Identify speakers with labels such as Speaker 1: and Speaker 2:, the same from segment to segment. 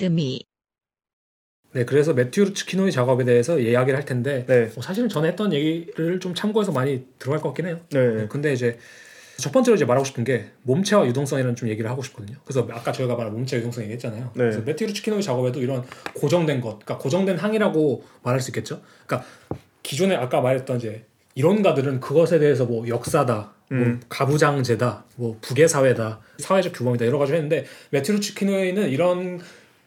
Speaker 1: me.
Speaker 2: 네, 그래서 매튜 루츠키노의 작업에 대해서 이야기를 할 텐데
Speaker 3: 네.
Speaker 2: 뭐 사실은 전에 했던 얘기를 좀 참고해서 많이 들어갈 것 같긴 해요.
Speaker 3: 네.
Speaker 2: 근데 이제 첫 번째로 이제 말하고 싶은 게 몸체와 유동성이라는 좀 얘기를 하고 싶거든요. 그래서 아까 저희가 말한 몸체 유동성 얘기했잖아요.
Speaker 3: 네.
Speaker 2: 그래서 매튜 루츠키노의 작업에도 이런 고정된 것, 그러니까 고정된 항이라고 말할 수 있겠죠. 그러니까 기존에 아까 말했던 이제 이론가들은 그것에 대해서 뭐 역사다, 뭐
Speaker 3: 음.
Speaker 2: 가부장제다, 뭐 북의 사회다, 사회적 규범이다 여러 가지 했는데 매튜 루츠키노에는 이런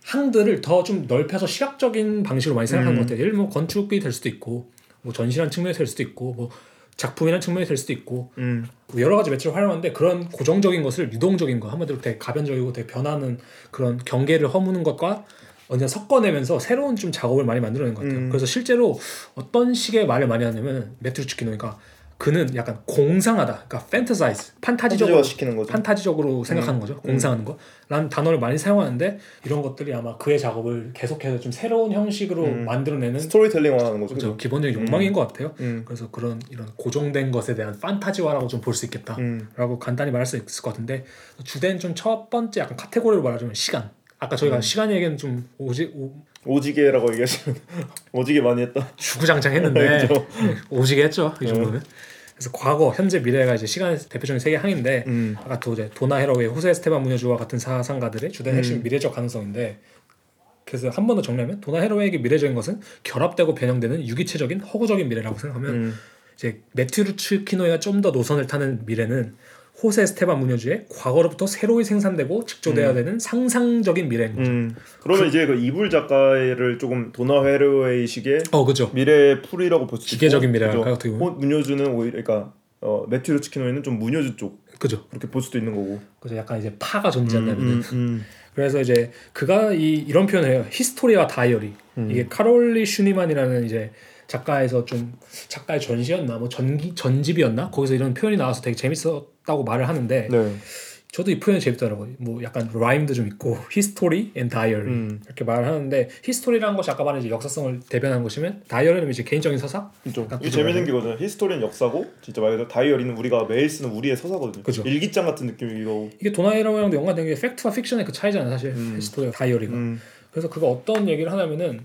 Speaker 2: 항들을 더 좀 넓혀서 시각적인 방식으로 많이 생각하는
Speaker 3: 음.
Speaker 2: 것 같아요. 예를 뭐 건축이 될 수도 있고, 뭐 전시라는 측면이 될 수도 있고, 뭐 작품이라는 측면이 될 수도 있고,
Speaker 3: 음.
Speaker 2: 뭐 여러 가지 매체를 활용하는데 그런 고정적인 것을 유동적인 거 한마디로 되게 가변적이고 되게 변하는 그런 경계를 허무는 것과 언제 섞어내면서 새로운 좀 작업을 많이 만들어낸 것 같아요.
Speaker 3: 음.
Speaker 2: 그래서 실제로 어떤 식의 말을 많이 하냐면 매트루츠키노니까 그는 약간 공상하다, 그러니까 판타사이즈, 판타지적으로
Speaker 3: 시키는 거죠.
Speaker 2: 판타지적으로 생각하는
Speaker 3: 음.
Speaker 2: 거죠. 공상하는 거. 라는 단어를 많이 사용하는데 이런 것들이 아마 그의 작업을 계속해서 좀 새로운 형식으로
Speaker 3: 음.
Speaker 2: 만들어내는
Speaker 3: 스토리텔링하는 거죠.
Speaker 2: 그죠.
Speaker 3: 그죠?
Speaker 2: 기본적인
Speaker 3: 음.
Speaker 2: 욕망인 것 같아요.
Speaker 3: 음.
Speaker 2: 그래서 그런 이런 고정된 것에 대한 판타지화라고 좀 볼 수 있겠다.
Speaker 3: 음.
Speaker 2: 라고 간단히 말할 수 있을 것 같은데 주된 좀 첫 번째 약간 카테고리로 말하자면 시간. 아까 저희가
Speaker 3: 음.
Speaker 2: 시간 얘기는 좀 오지 오,
Speaker 3: 오지게라고 얘기하시면 오지게 많이 했다.
Speaker 2: 주구장창 했는데
Speaker 3: 그죠.
Speaker 2: 네, 오지게 했죠 이
Speaker 3: 어.
Speaker 2: 정도는. 그래서 과거, 현재, 미래가 이제 시간의 대표적인 세계 항인데
Speaker 3: 음.
Speaker 2: 아까 또 이제 도나 헤로의 호세 스테반 무녀주와 같은 사상가들의 주된 핵심
Speaker 3: 음.
Speaker 2: 미래적 가능성인데 그래서 한 번 더 정리하면 도나 해러웨이에게 미래적인 것은 결합되고 변형되는 유기체적인 허구적인 미래라고 생각하면
Speaker 3: 음.
Speaker 2: 이제 매튜 루츠 키노이가 좀 더 노선을 타는 미래는 호세 스테반 무뇨즈의 과거로부터 새로이 생산되고 직조돼야 되는 상상적인 미래인 거죠.
Speaker 3: 음. 그러면 이제 그 이불 작가를 조금 도나 해러웨이식의
Speaker 2: 어 그죠.
Speaker 3: 미래 풀이라고 볼수 있고
Speaker 2: 기계적인 미래랄까요,
Speaker 3: 그죠?
Speaker 2: 어떻게 보면?
Speaker 3: 호- 무뇨즈는 오히려 그러니까 어, 매튜 루츠 키노이는 좀 무뇨즈 쪽
Speaker 2: 그죠.
Speaker 3: 그렇게 볼 수도 있는 거고.
Speaker 2: 그래서 약간 이제 파가 존재한다면
Speaker 3: 음, 음,
Speaker 2: 그래서 이제 그가 이 이런 표현을 해요. history와 diary.
Speaker 3: 음.
Speaker 2: 이게 카롤리 슈니만이라는 이제 작가에서 좀 작가의 전시였나 뭐 전기 전집이었나 거기서 이런 표현이 나와서 되게 재밌었 다고 말을 하는데
Speaker 3: 네.
Speaker 2: 저도 이 표현이 재밌더라고요. 뭐 약간 rhyme도 좀 있고 history and diary
Speaker 3: 음.
Speaker 2: 이렇게 말을 하는데 history라는 것이 아까 말한 이제 역사성을 대변하는 것이면 diary는 이제 개인적인 서사
Speaker 3: 그죠.
Speaker 2: 약간
Speaker 3: 이게 재밌는 게거든요. history는 역사고 진짜 말 그대로 diary는 우리가 매일 쓰는 우리의 서사거든요.
Speaker 2: 그죠.
Speaker 3: 일기장 같은 느낌이고.
Speaker 2: 이게 도나 해러웨이랑도 연관된 게 팩트와 픽션의 그 차이잖아요 사실
Speaker 3: 음.
Speaker 2: history와 diary가
Speaker 3: 음.
Speaker 2: 그래서 그가 어떤 얘기를 하냐면은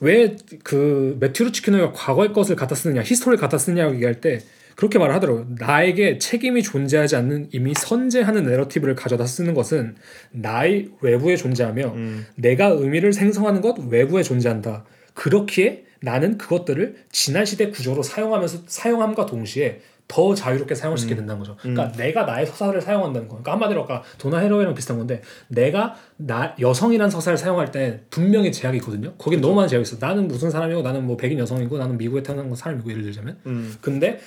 Speaker 2: 왜 그 매튜 루츠 키노가 과거의 것을 갖다 쓰느냐 history를 갖다 쓰느냐고 얘기할 때 그렇게 말을 하더라고요 나에게 책임이 존재하지 않는 이미 선재하는 내러티브를 가져다 쓰는 것은 나의 외부에 존재하며
Speaker 3: 음.
Speaker 2: 내가 의미를 생성하는 것 외부에 존재한다 그렇기에 나는 그것들을 지난 시대 구조로 사용하면서 사용함과 동시에 더 자유롭게 수 있게 된다는 거죠. 그러니까 내가 나의 서사를 사용한다는 거. 그러니까 한마디로 아까 도나 해러웨이랑 비슷한 건데 내가 나 여성이란 서사를 사용할 때 분명히 제약이 있거든요. 거긴 너무 많은 제약이 있어. 나는 무슨 사람이고 나는 뭐 백인 여성이고 나는 미국에 태어난 사람이고 예를 들자면.
Speaker 3: 음.
Speaker 2: 근데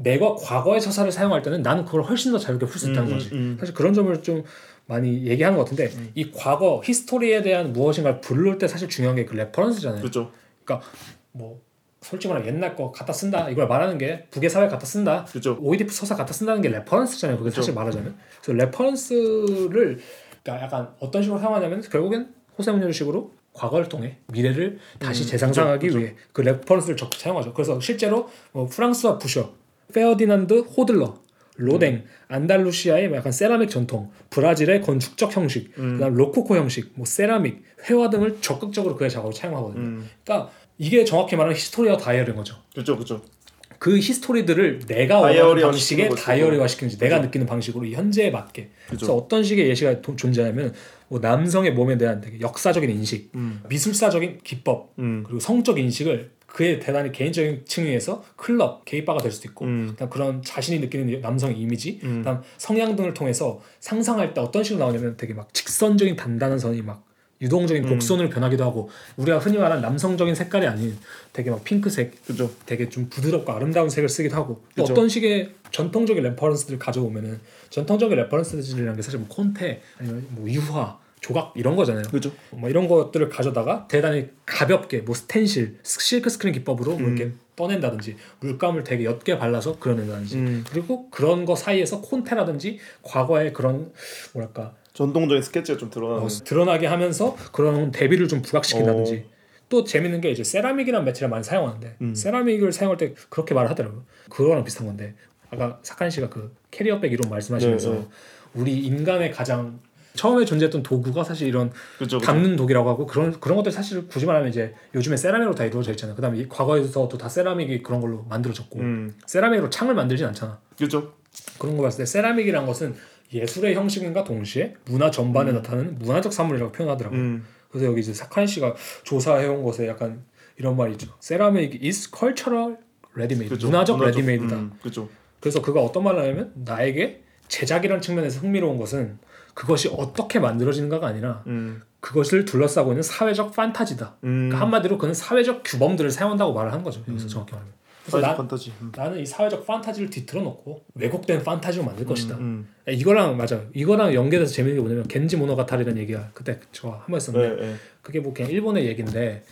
Speaker 2: 내가 과거의 서사를 사용할 때는 나는 그걸 훨씬 더 자유롭게 풀 수 있다는
Speaker 3: 음,
Speaker 2: 거지.
Speaker 3: 음, 음.
Speaker 2: 사실 그런 점을 좀 많이 얘기하는 것 같은데 이 과거 history에 대한 무엇인가를 부를 때 사실 중요한 게 그 reference잖아요.
Speaker 3: 그렇죠.
Speaker 2: 그러니까 뭐 솔직히 말하면 옛날 거 갖다 쓴다 이걸 말하는 게 북의 사회 갖다 쓴다
Speaker 3: 그렇죠.
Speaker 2: 오이디푸스 서사 갖다 쓴다는 게 reference잖아요 그게 사실 말하자면 그래서 reference를 그러니까 약간 어떤 식으로 사용하냐면 결국엔 호세 무뇨스식으로 과거를 통해 미래를 다시
Speaker 3: 음,
Speaker 2: 재상상하기
Speaker 3: 그죠.
Speaker 2: 위해 그 reference를 적극 사용하죠 그래서 실제로 뭐 프랑수아 부셰 페어디난드 호들러 로댕,
Speaker 3: 음.
Speaker 2: 안달루시아의 약간 세라믹 전통, 브라질의 건축적 형식,
Speaker 3: 음.
Speaker 2: 그다음 로코코 형식, 뭐 세라믹, 회화 등을 적극적으로 그의 작업에 차용하거든요.
Speaker 3: 음.
Speaker 2: 그러니까 이게 정확히 말하면 history와 diary인 거죠.
Speaker 3: 그렇죠. 그렇죠.
Speaker 2: 그 history들을 내가 원하는 방식의. diary화 시키는지 내가 느끼는 방식으로 이 현재에 맞게. 그래서 어떤 식의 예시가 도- 존재하면 뭐 남성의 몸에 대한 되게 역사적인 인식,
Speaker 3: 음.
Speaker 2: 미술사적인 기법,
Speaker 3: 음.
Speaker 2: 그리고 성적 인식을 그의 대단히 개인적인 층위에서 클럽, 게이바가 될 수도 있고,
Speaker 3: 음.
Speaker 2: 그런 자신이 느끼는 남성의 이미지,
Speaker 3: 음.
Speaker 2: 그다음 성향 등을 통해서 상상할 때 어떤 식으로 나오냐면 되게 막 직선적인 단단한 선이 막 유동적인
Speaker 3: 음.
Speaker 2: 곡선으로 변하기도 하고 우리가 흔히 말하는 남성적인 색깔이 아닌 되게 막 핑크색,
Speaker 3: 그렇죠.
Speaker 2: 되게 좀 부드럽고 아름다운 색을 쓰기도 하고 또
Speaker 3: 그죠.
Speaker 2: 어떤 식의 전통적인 reference들을 가져오면은 전통적인 reference들이라는 게 사실 뭐 콘테 아니면 뭐 유화 조각 이런 거잖아요.
Speaker 3: 그렇죠.
Speaker 2: 뭐 이런 것들을 가져다가 대단히 가볍게 뭐 스텐실, 실크 스크린 기법으로 뭐 이렇게 떠낸다든지 물감을 되게 옅게 발라서 그려낸다든지
Speaker 3: 음.
Speaker 2: 그리고 그런 거 사이에서 콘테라든지 과거의 그런 뭐랄까
Speaker 3: 전통적인 스케치가 좀 드러나는.
Speaker 2: 어, 드러나게 하면서 그런 대비를 좀 부각시킨다든지
Speaker 3: 어.
Speaker 2: 또 재밌는 게 이제 세라믹이라는 매체를 많이 사용하는데
Speaker 3: 음.
Speaker 2: 세라믹을 사용할 때 그렇게 말을 하더라고요. 그거랑 비슷한 건데 아까 사칸 씨가 그 carrier bag 이론 말씀하시면서
Speaker 3: 네, 네.
Speaker 2: 우리 인간의 가장 처음에 존재했던 도구가 사실 이런
Speaker 3: 그죠. 그죠.
Speaker 2: 담는 도구라고 하고 그런 그런 것들 사실 굳이 말하면 이제 요즘에 세라믹으로 다 이루어져 있잖아요. 그다음에 이 과거에서도 다 세라믹이 그런 걸로 만들어졌고
Speaker 3: 음.
Speaker 2: 세라믹으로 창을 만들진 않잖아.
Speaker 3: 그죠.
Speaker 2: 그런 거 봤을 때 세라믹이란 것은 예술의 형식임과 동시에 문화 전반에 나타나는 문화적 산물이라고 표현하더라고요.
Speaker 3: 음.
Speaker 2: 그래서 여기 이제 사칸 씨가 조사해온 것에 약간 이런 말이 있죠. Ceramic is cultural ready-made.
Speaker 3: 그죠.
Speaker 2: 문화적
Speaker 3: 문화적-
Speaker 2: 레디메이드다.
Speaker 3: 음, 그죠.
Speaker 2: 그래서 그가 어떤 말을 하냐면 나에게 제작이라는 측면에서 흥미로운 것은 그것이 어떻게 만들어지는가가 아니라
Speaker 3: 음.
Speaker 2: 그것을 둘러싸고 있는 사회적 판타지다.
Speaker 3: 음.
Speaker 2: 그러니까 한마디로 그는 사회적 규범들을 사용한다고 말을 한 거죠. 여기서 정확히 말하면. 그래서
Speaker 3: 판타지. 음.
Speaker 2: 나는 이 사회적 판타지를 뒤틀어 놓고 왜곡된 판타지로 만들 것이다.
Speaker 3: 음.
Speaker 2: 이거랑 맞아. 이거랑 연계돼서 재밌는 게 뭐냐면 겐지 모노가타리라는 얘기가 그때 저 한 번 했었는데
Speaker 3: 네, 네.
Speaker 2: 그게 뭐 그냥 일본의 얘기인데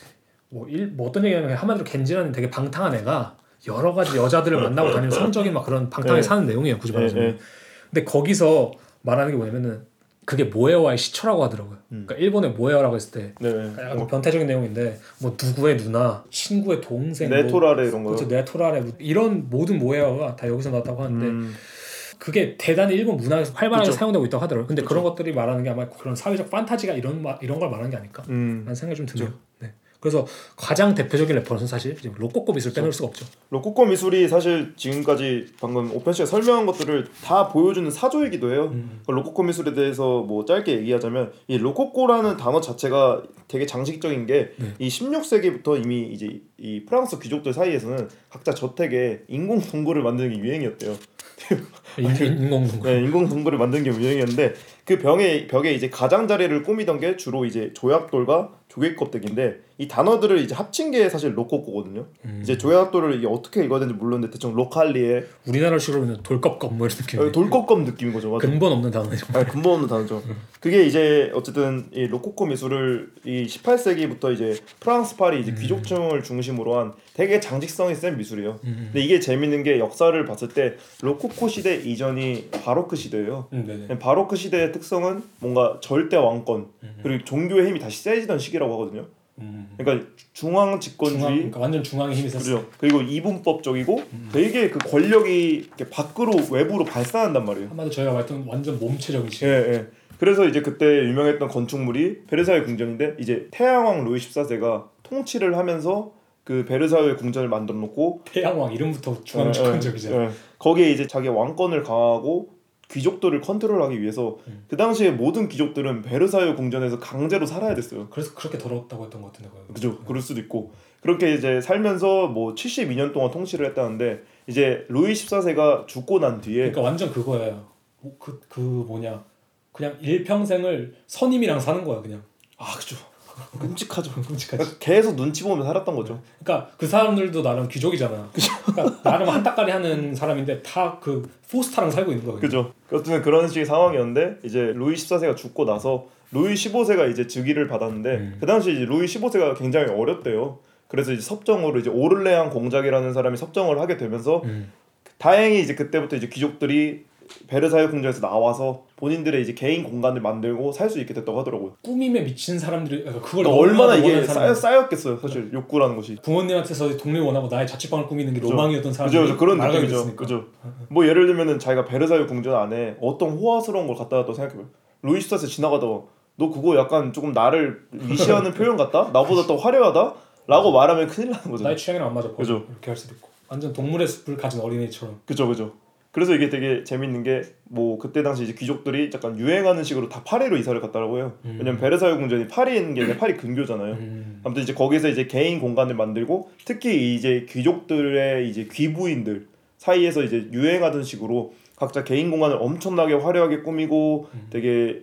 Speaker 2: 뭐, 일, 뭐 어떤 얘기냐면 한마디로 겐지라는 되게 방탕한 애가 여러 가지 여자들을 만나고 다니는 성적인 막 그런 방탕하게
Speaker 3: 네.
Speaker 2: 사는 내용이에요 굳이 말하자면
Speaker 3: 네, 네.
Speaker 2: 근데 거기서 말하는 게 뭐냐면은 그게 모에어와의 시초라고 하더라고요 그러니까 일본의 모에어라고 했을 때
Speaker 3: 네. 네.
Speaker 2: 약간 좀 변태적인 내용인데 뭐 누구의 누나 친구의 동생 뭐,
Speaker 3: 네토라레 이런 거.
Speaker 2: 그렇죠 네토라레 뭐 이런 모든 모에어가 다 여기서 나왔다고 하는데
Speaker 3: 음.
Speaker 2: 그게 대단히 일본 문화에서 활발하게
Speaker 3: 그쵸.
Speaker 2: 사용되고 있다고 하더라고요 근데
Speaker 3: 그쵸.
Speaker 2: 그런 것들이 말하는 게 아마 그런 사회적 판타지가 이런 마- 이런 걸 말하는 게 아닐까
Speaker 3: 음.
Speaker 2: 라는 생각이 좀 드네요. 네. 그래서 가장 대표적인 래퍼는 사실 로코코 미술 빼놓을 수가 없죠.
Speaker 3: 로코코 미술이 사실 지금까지 방금 오펜 씨가 설명한 것들을 다 보여주는 사조이기도 해요.
Speaker 2: 음.
Speaker 3: 그 로코코 미술에 대해서 뭐 짧게 얘기하자면 이 로코코라는 단어 자체가 되게 장식적인 게
Speaker 2: 네.
Speaker 3: 이 16세기부터 이미 이제 이 프랑스 귀족들 사이에서는 각자 저택에 인공 동굴을 만드는 게 유행이었대요.
Speaker 2: 인공 동굴.
Speaker 3: 네, 인공 동굴을 만드는 게 유행이었는데 그 병에 벽에 이제 가장자리를 꾸미던 게 주로 이제 조약돌과 조개껍데기인데 이 단어들을 이제 합친 게 사실 로코코거든요.
Speaker 2: 음.
Speaker 3: 이제 조약돌을 이게 어떻게 읽어야 되는지 모르는데 대충 로칼리에
Speaker 2: 우리나라 식으로 는 돌껍껍 뭐 이런 느낌.
Speaker 3: 돌껍껍 느낌인 거죠. 맞아.
Speaker 2: 근본 없는 단어죠.
Speaker 3: 아니, 근본 없는 단어죠. 그게 이제 어쨌든 이 로코코 미술을 이 18세기부터 이제 프랑스 파리 이제 귀족층을 중심으로 한 되게 장식성이 센 미술이에요.
Speaker 2: 음.
Speaker 3: 근데 이게 재밌는 게 역사를 봤을 때 로코코 시대 이전이 바로크 시대예요.
Speaker 2: 음, 네네.
Speaker 3: 바로크 시대의 특성은 뭔가 절대 왕권 그리고 종교의 힘이 다시 세지던 시기라고 하거든요.
Speaker 2: 음.
Speaker 3: 그러니까 중앙 집권주의
Speaker 2: 중앙, 그러니까 완전 중앙의 힘이 셌어.
Speaker 3: 그죠. 그리고 이분법적이고 되게 그 권력이 이렇게 밖으로 외부로 발산한단 말이에요.
Speaker 2: 한마디 저희가 말했던 완전 몸체적인 시.
Speaker 3: 예, 예. 그래서 이제 그때 유명했던 건축물이 베르사유 궁전인데 이제 태양왕 루이 14세가 통치를 하면서 그 베르사유 궁전을 만들어 놓고
Speaker 2: 태양왕 이름부터 중앙 주권적이잖아.
Speaker 3: 예, 예. 거기에 이제 자기 왕권을 강화하고 귀족들을 컨트롤하기 위해서
Speaker 2: 음.
Speaker 3: 그 당시에 모든 귀족들은 베르사유 궁전에서 강제로 살아야 됐어요.
Speaker 2: 그래서 그렇게 더럽다고 했던 것 같은데.
Speaker 3: 그죠. 그럴 수도 있고 그렇게 이제 살면서 뭐 72년 동안 통치를 했다는데 이제 루이 14세가 죽고 난 뒤에
Speaker 2: 그러니까 완전 그거예요. 그그 뭐냐. 그냥 일평생을 선임이랑 사는 거야 그냥.
Speaker 3: 아 그죠. 끔찍하죠.
Speaker 2: 끔찍하지.
Speaker 3: 그러니까 계속 눈치 보면서 살았던 거죠.
Speaker 2: 그러니까 그 사람들도 나름 귀족이잖아. 그러니까 나름 한따까리 하는 사람인데 다 그 포스타랑 살고 있는 거야.
Speaker 3: 그죠. 어쨌든 그런 식의 상황이었는데 이제 루이 14세가 죽고 나서 루이 15세가 이제 즉위를 받았는데
Speaker 2: 음.
Speaker 3: 그 당시 이제 루이 15세가 굉장히 어렸대요. 그래서 이제 섭정으로 이제 오를레앙 공작이라는 사람이 섭정을 하게 되면서
Speaker 2: 음.
Speaker 3: 다행히 이제 그때부터 이제 귀족들이 베르사유 궁전에서 나와서 본인들의 이제 개인 공간을 만들고 살 수 있게 됐다고 하더라고요.
Speaker 2: 꾸밈에 미친 사람들이 그걸
Speaker 3: 그러니까 얼마나 이게 쌓여,
Speaker 2: 사람.
Speaker 3: 쌓였겠어요, 사실 욕구라는 것이.
Speaker 2: 부모님한테서 동네 원하고 나의 자취방을 꾸미는 게
Speaker 3: 그죠.
Speaker 2: 로망이었던
Speaker 3: 그죠,
Speaker 2: 사람들이
Speaker 3: 그죠. 그런 느낌이죠. 그죠. 뭐 예를 들면은 자기가 베르사유 궁전 안에 어떤 호화스러운 걸 갖다 놨다고 생각해봐요. 루이 14세 지나가다가 너 그거 약간 조금 나를 위시하는 표현 같다? 나보다 더 화려하다? 라고 말하면 큰일 나는 거죠.
Speaker 2: 나의 취향이랑 안 맞아.
Speaker 3: 그죠.
Speaker 2: 이렇게 할 수도 있고. 완전 동물의 숲을 가진 어린애처럼.
Speaker 3: 그죠, 그죠. 그래서 이게 되게 재밌는 게 뭐 그때 당시 이제 귀족들이 약간 유행하는 식으로 다 파리로 이사를 갔다라고 해요.
Speaker 2: 음.
Speaker 3: 왜냐면 베르사유 궁전이 파리에 있는 게 아니라 파리 근교잖아요.
Speaker 2: 음.
Speaker 3: 아무튼 이제 거기서 이제 개인 공간을 만들고 특히 이제 귀족들의 이제 귀부인들 사이에서 이제 유행하던 식으로 각자 개인 공간을 엄청나게 화려하게 꾸미고
Speaker 2: 음.
Speaker 3: 되게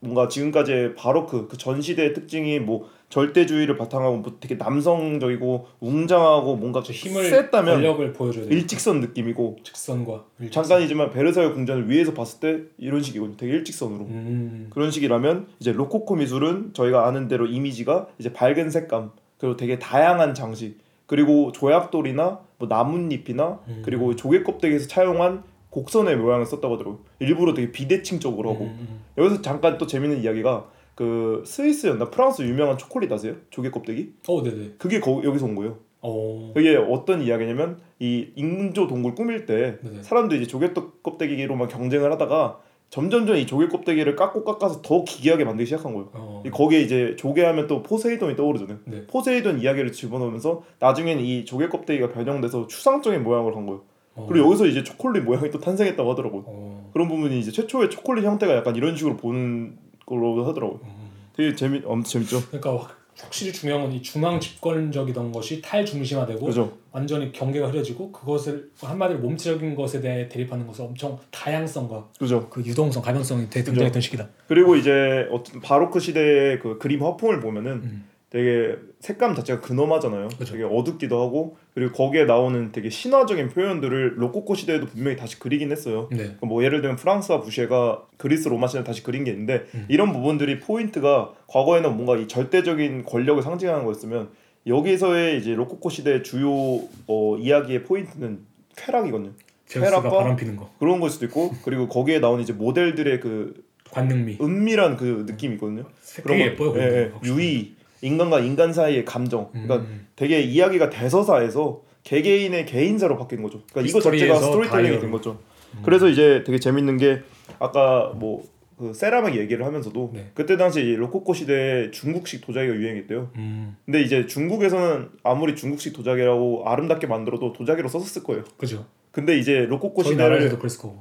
Speaker 3: 뭔가 지금까지의 바로크 그 전 시대의 특징이 뭐 절대주의를 바탕하고 뭐 되게 남성적이고 웅장하고 뭔가
Speaker 2: 저 힘을
Speaker 3: 썼다면
Speaker 2: 권력을 보여줘야 돼.
Speaker 3: 일직선 느낌이고
Speaker 2: 직선과 일직선.
Speaker 3: 잠깐이지만 베르사유 궁전을 위에서 봤을 때 이런 식이거든요. 되게 일직선으로.
Speaker 2: 음.
Speaker 3: 그런 식이라면 이제 로코코 미술은 저희가 아는 대로 이미지가 이제 밝은 색감 그리고 되게 다양한 장식 그리고 조약돌이나 뭐 나뭇잎이나
Speaker 2: 음.
Speaker 3: 그리고 조개 껍데기에서 차용한 곡선의 모양을 썼다고 하더라고요. 일부러 되게 비대칭적으로 하고
Speaker 2: 음.
Speaker 3: 여기서 잠깐 또 재밌는 이야기가 그 스위스였나 프랑스 유명한 초콜릿 아세요? 조개 껍데기?
Speaker 2: 어, 네네.
Speaker 3: 그게 거, 여기서 온 거예요.
Speaker 2: 어.
Speaker 3: 그게 어떤 이야기냐면 이 인조 동굴 꾸밀 때
Speaker 2: 네네.
Speaker 3: 사람들이 이제 조개 껍데기로만 경쟁을 하다가 점점점 이 조개 껍데기를 깎고 깎아서 더 기괴하게 만들기 시작한 거예요.
Speaker 2: 어.
Speaker 3: 이 거기에 이제 조개 하면 또 포세이돈이 떠오르잖아요.
Speaker 2: 네.
Speaker 3: 포세이돈 이야기를 집어넣으면서 나중에는 이 조개 껍데기가 변형돼서 추상적인 모양을 한 거예요.
Speaker 2: 어.
Speaker 3: 그리고 여기서 이제 초콜릿 모양이 또 탄생했다고 하더라고요.
Speaker 2: 어.
Speaker 3: 그런 부분이 이제 최초의 초콜릿 형태가 약간 이런 식으로 보는 걸로 하더라고요.
Speaker 2: 음.
Speaker 3: 되게 재미 엄청 재밌죠.
Speaker 2: 그러니까 확- 확실히 중요한 건 이 중앙 집권적이던 것이 탈중심화되고
Speaker 3: 그죠?
Speaker 2: 완전히 경계가 흐려지고 그것을 한마디로 총체적인 것에 대해 대립하는 것은 엄청 다양성과
Speaker 3: 그죠.
Speaker 2: 그 유동성, 가변성이 되게 등장했던 시기다.
Speaker 3: 그리고 이제 어떤 바로크 시대의 그 그림 화풍을 보면은
Speaker 2: 음.
Speaker 3: 되게 색감 자체가 근엄하잖아요.
Speaker 2: 그죠.
Speaker 3: 되게 어둡기도 하고 그리고 거기에 나오는 되게 신화적인 표현들을 로코코 시대에도 분명히 다시 그리긴 했어요.
Speaker 2: 네.
Speaker 3: 뭐 예를 들면 프랑스와 부쉐가 그리스 로마 시대를 다시 그린 게 있는데
Speaker 2: 음.
Speaker 3: 이런 부분들이 포인트가 과거에는 뭔가 이 절대적인 권력을 상징하는 거였으면 여기서의 이제 로코코 시대의 주요 어, 이야기의 포인트는 쾌락이거든요.
Speaker 2: 제우스가 바람 피는 거,
Speaker 3: 그런 걸 수도 있고 그리고 거기에 나오는 이제 모델들의 그
Speaker 2: 관능미.
Speaker 3: 은밀한 그 느낌이 있거든요. 그런
Speaker 2: 되게
Speaker 3: 거-
Speaker 2: 예뻐요.
Speaker 3: 예, 예. 유희 인간과 인간 사이의 감정. 그러니까
Speaker 2: 음.
Speaker 3: 되게 이야기가 대서사에서 개개인의 개인사로 바뀐 거죠. 그러니까 이거 자체가 스토리텔링이. 된 거죠. 그래서 이제 되게 재밌는 게 아까 뭐 그 세라믹 얘기를 하면서도
Speaker 2: 네.
Speaker 3: 그때 당시 이 로코코 시대에 중국식 도자기가 유행했대요.
Speaker 2: 음.
Speaker 3: 근데 이제 중국에서는 아무리 중국식 도자기라고 아름답게 만들어도 도자기로 썼을 거예요.
Speaker 2: 그죠.
Speaker 3: 근데 이제 로코코 시대를.